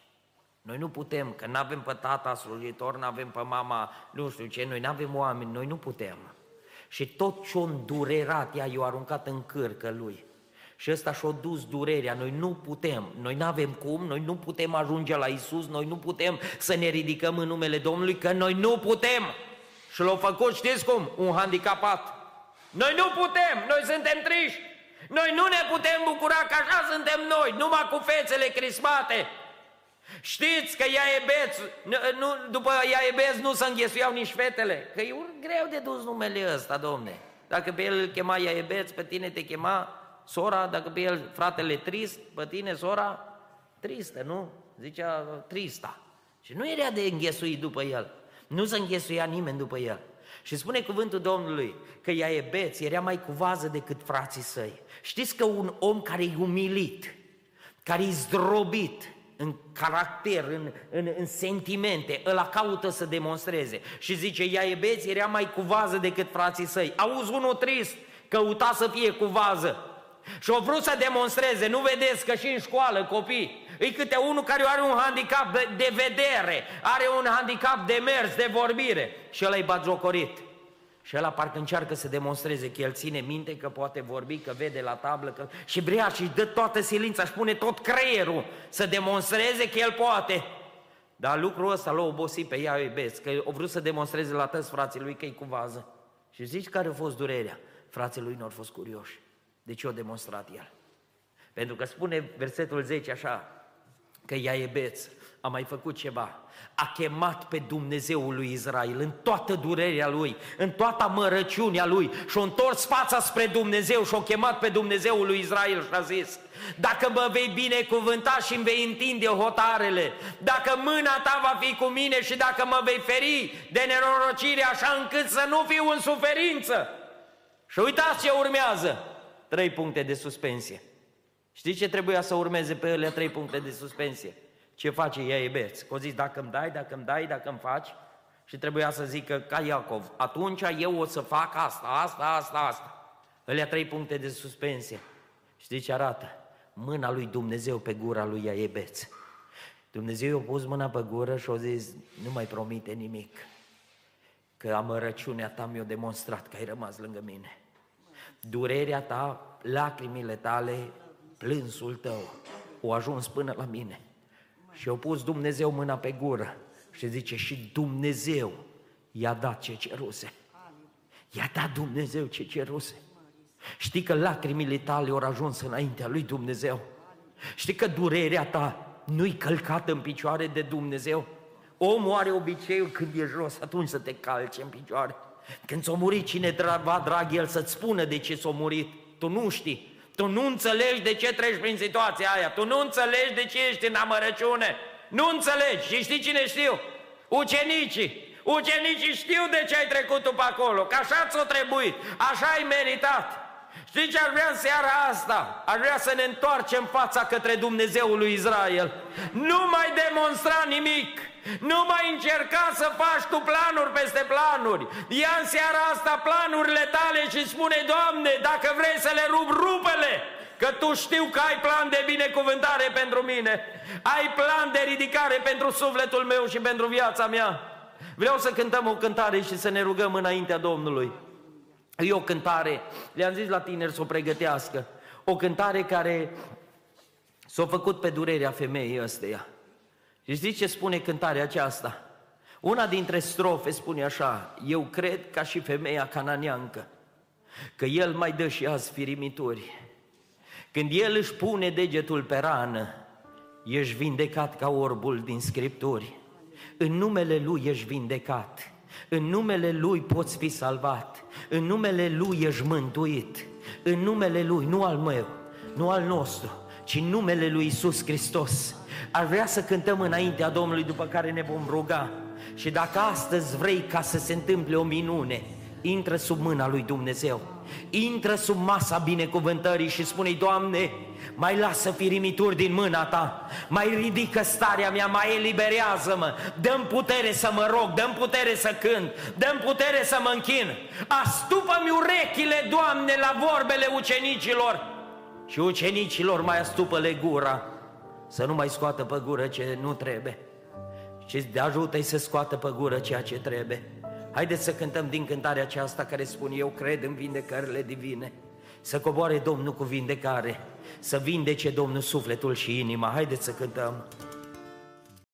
Noi nu putem, că nu avem pe tata slujitor, nu avem pe mama, nu știu ce, noi nu avem oameni, noi nu putem. Și tot ce-o îndurerat ea, i-o aruncat în cârcă lui. Și ăsta și-a dus durerea, noi nu putem, noi nu avem cum, noi nu putem ajunge la Isus, noi nu putem să ne ridicăm în numele Domnului, că noi nu putem. Și l-au făcut, știți cum, un handicapat. Noi nu putem, noi suntem triști. Noi nu ne putem bucura că așa suntem noi, numai cu fețele crispate. Știți că Iaebeț, nu, după Iaebeț nu se înghesuiau nici fetele, că e greu de dus numele ăsta, domne. Dacă pe el îl chema Iaebeț, pe tine te chema sora, dacă pe el fratele trist, pe tine sora tristă, nu? Zicea trista. Și nu era de înghesuit după el. Nu se înghesuia nimeni după el. Și spune cuvântul Domnului că Iaebeț era mai cu vază decât frații săi. Știți că un om care e umilit, care e zdrobit, în caracter, în, în, în sentimente, ăla caută să demonstreze. Și zice, ea e beț, era mai cu vază decât frații săi. Auzi unul trist, căuta să fie cu vază. Și au vrut să demonstreze, nu vedeți că și în școală copii, e câte unul care are un handicap de, de vedere, are un handicap de mers, de vorbire și ăla e bagiocorit. Și ăla parcă încearcă să demonstreze că el ține minte, că poate vorbi, că vede la tablă, că... și vrea și dă toată silința, și pune tot creierul să demonstreze că el poate. Dar lucrul ăsta l-a obosit pe ea, iubesc, că a vrut să demonstreze la toți frații lui că e cu vază. Și zici care a fost durerea? Frații lui nu au fost curioși. De ce a demonstrat el? Pentru că spune versetul 10 așa, că ea e beț, a mai făcut ceva. A chemat pe Dumnezeul lui Israel în toată durerea lui, în toată mărăciunea lui și a întors fața spre Dumnezeu și a chemat pe Dumnezeul lui Israel și a zis dacă mă vei binecuvânta și îmi vei întinde hotarele, dacă mâna ta va fi cu mine și dacă mă vei feri de nenorocire așa încât să nu fiu în suferință. Și uitați ce urmează, trei puncte de suspensie. Știți ce trebuia să urmeze pe ele trei puncte de suspensie? Ce face ea Ebeț? Că zis, dacă îmi dai, dacă îmi dai, dacă îmi faci, și trebuia să zică ca Iacov, atunci eu o să fac asta, asta, asta, asta. Alea trei puncte de suspensie. Știți ce arată? Mâna lui Dumnezeu pe gura lui Iaebeț. Dumnezeu i-a pus mâna pe gură și a zis, nu mai promite nimic, că amărăciunea ta mi-a demonstrat că ai rămas lângă mine. Durerea ta, lacrimile tale, plânsul tău, au ajuns până la mine. Și au pus Dumnezeu mâna pe gură și zice, și Dumnezeu i-a dat ce ceruse. I-a dat Dumnezeu ce ceruse. Știi că lacrimile tale au ajuns înaintea lui Dumnezeu. Știi că durerea ta nu-i călcată în picioare de Dumnezeu. Omul are obiceiul când e jos, atunci să te calce în picioare. Când s-a murit cine va drag el să-ți spună de ce s-a murit, tu nu știi. Tu nu înțelegi de ce treci prin situația aia, tu nu înțelegi de ce ești în amărăciune, nu înțelegi. Și știi cine știu? Ucenicii. Ucenicii știu de ce ai trecut tu pe acolo, că așa ți-o trebuit, așa ai meritat. Știi ce ar vrea în seara asta? Ar vrea să ne întoarcem fața către Dumnezeul lui Israel. Nu mai demonstra nimic. Nu mai încerca să faci tu planuri peste planuri. Ia în seara asta planurile tale și spune, Doamne, dacă vrei să le rup, rupele! Că Tu știu că ai plan de binecuvântare pentru mine. Ai plan de ridicare pentru sufletul meu și pentru viața mea. Vreau să cântăm o cântare și să ne rugăm înaintea Domnului. E o cântare, le-am zis la tineri să o pregătească, o cântare care s-a făcut pe durerea femeii ăsteia. Și știți ce spune cântarea aceasta? Una dintre strofe spune așa, eu cred ca și femeia cananeancă, că el mai dă și azi firimituri. Când el își pune degetul pe rană, ești vindecat ca orbul din Scripturi. În numele Lui ești vindecat, în numele Lui poți fi salvat, în numele Lui ești mântuit, în numele Lui, nu al meu, nu al nostru, ci în numele Lui Isus Hristos. Ar vrea să cântăm înaintea Domnului după care ne vom ruga. Și dacă astăzi vrei ca să se întâmple o minune, intră sub mâna lui Dumnezeu. Intră sub masa binecuvântării și spune Doamne, mai lasă firimituri din mâna Ta, mai ridică starea mea, mai eliberează-mă, dăm putere să mă rog, dăm putere să cânt, dăm putere să mă închin. Astupă-mi urechile, Doamne, la vorbele ucenicilor și ucenicilor mai astupă-le gura să nu mai scoată pe gură ce nu trebuie, ci ajută-i să scoată pe gură ceea ce trebuie. Haideți să cântăm din cântarea aceasta care spune Eu cred în vindecările divine. Să coboare Domnul cu vindecare, să vindece Domnul sufletul și inima. Haideți să cântăm.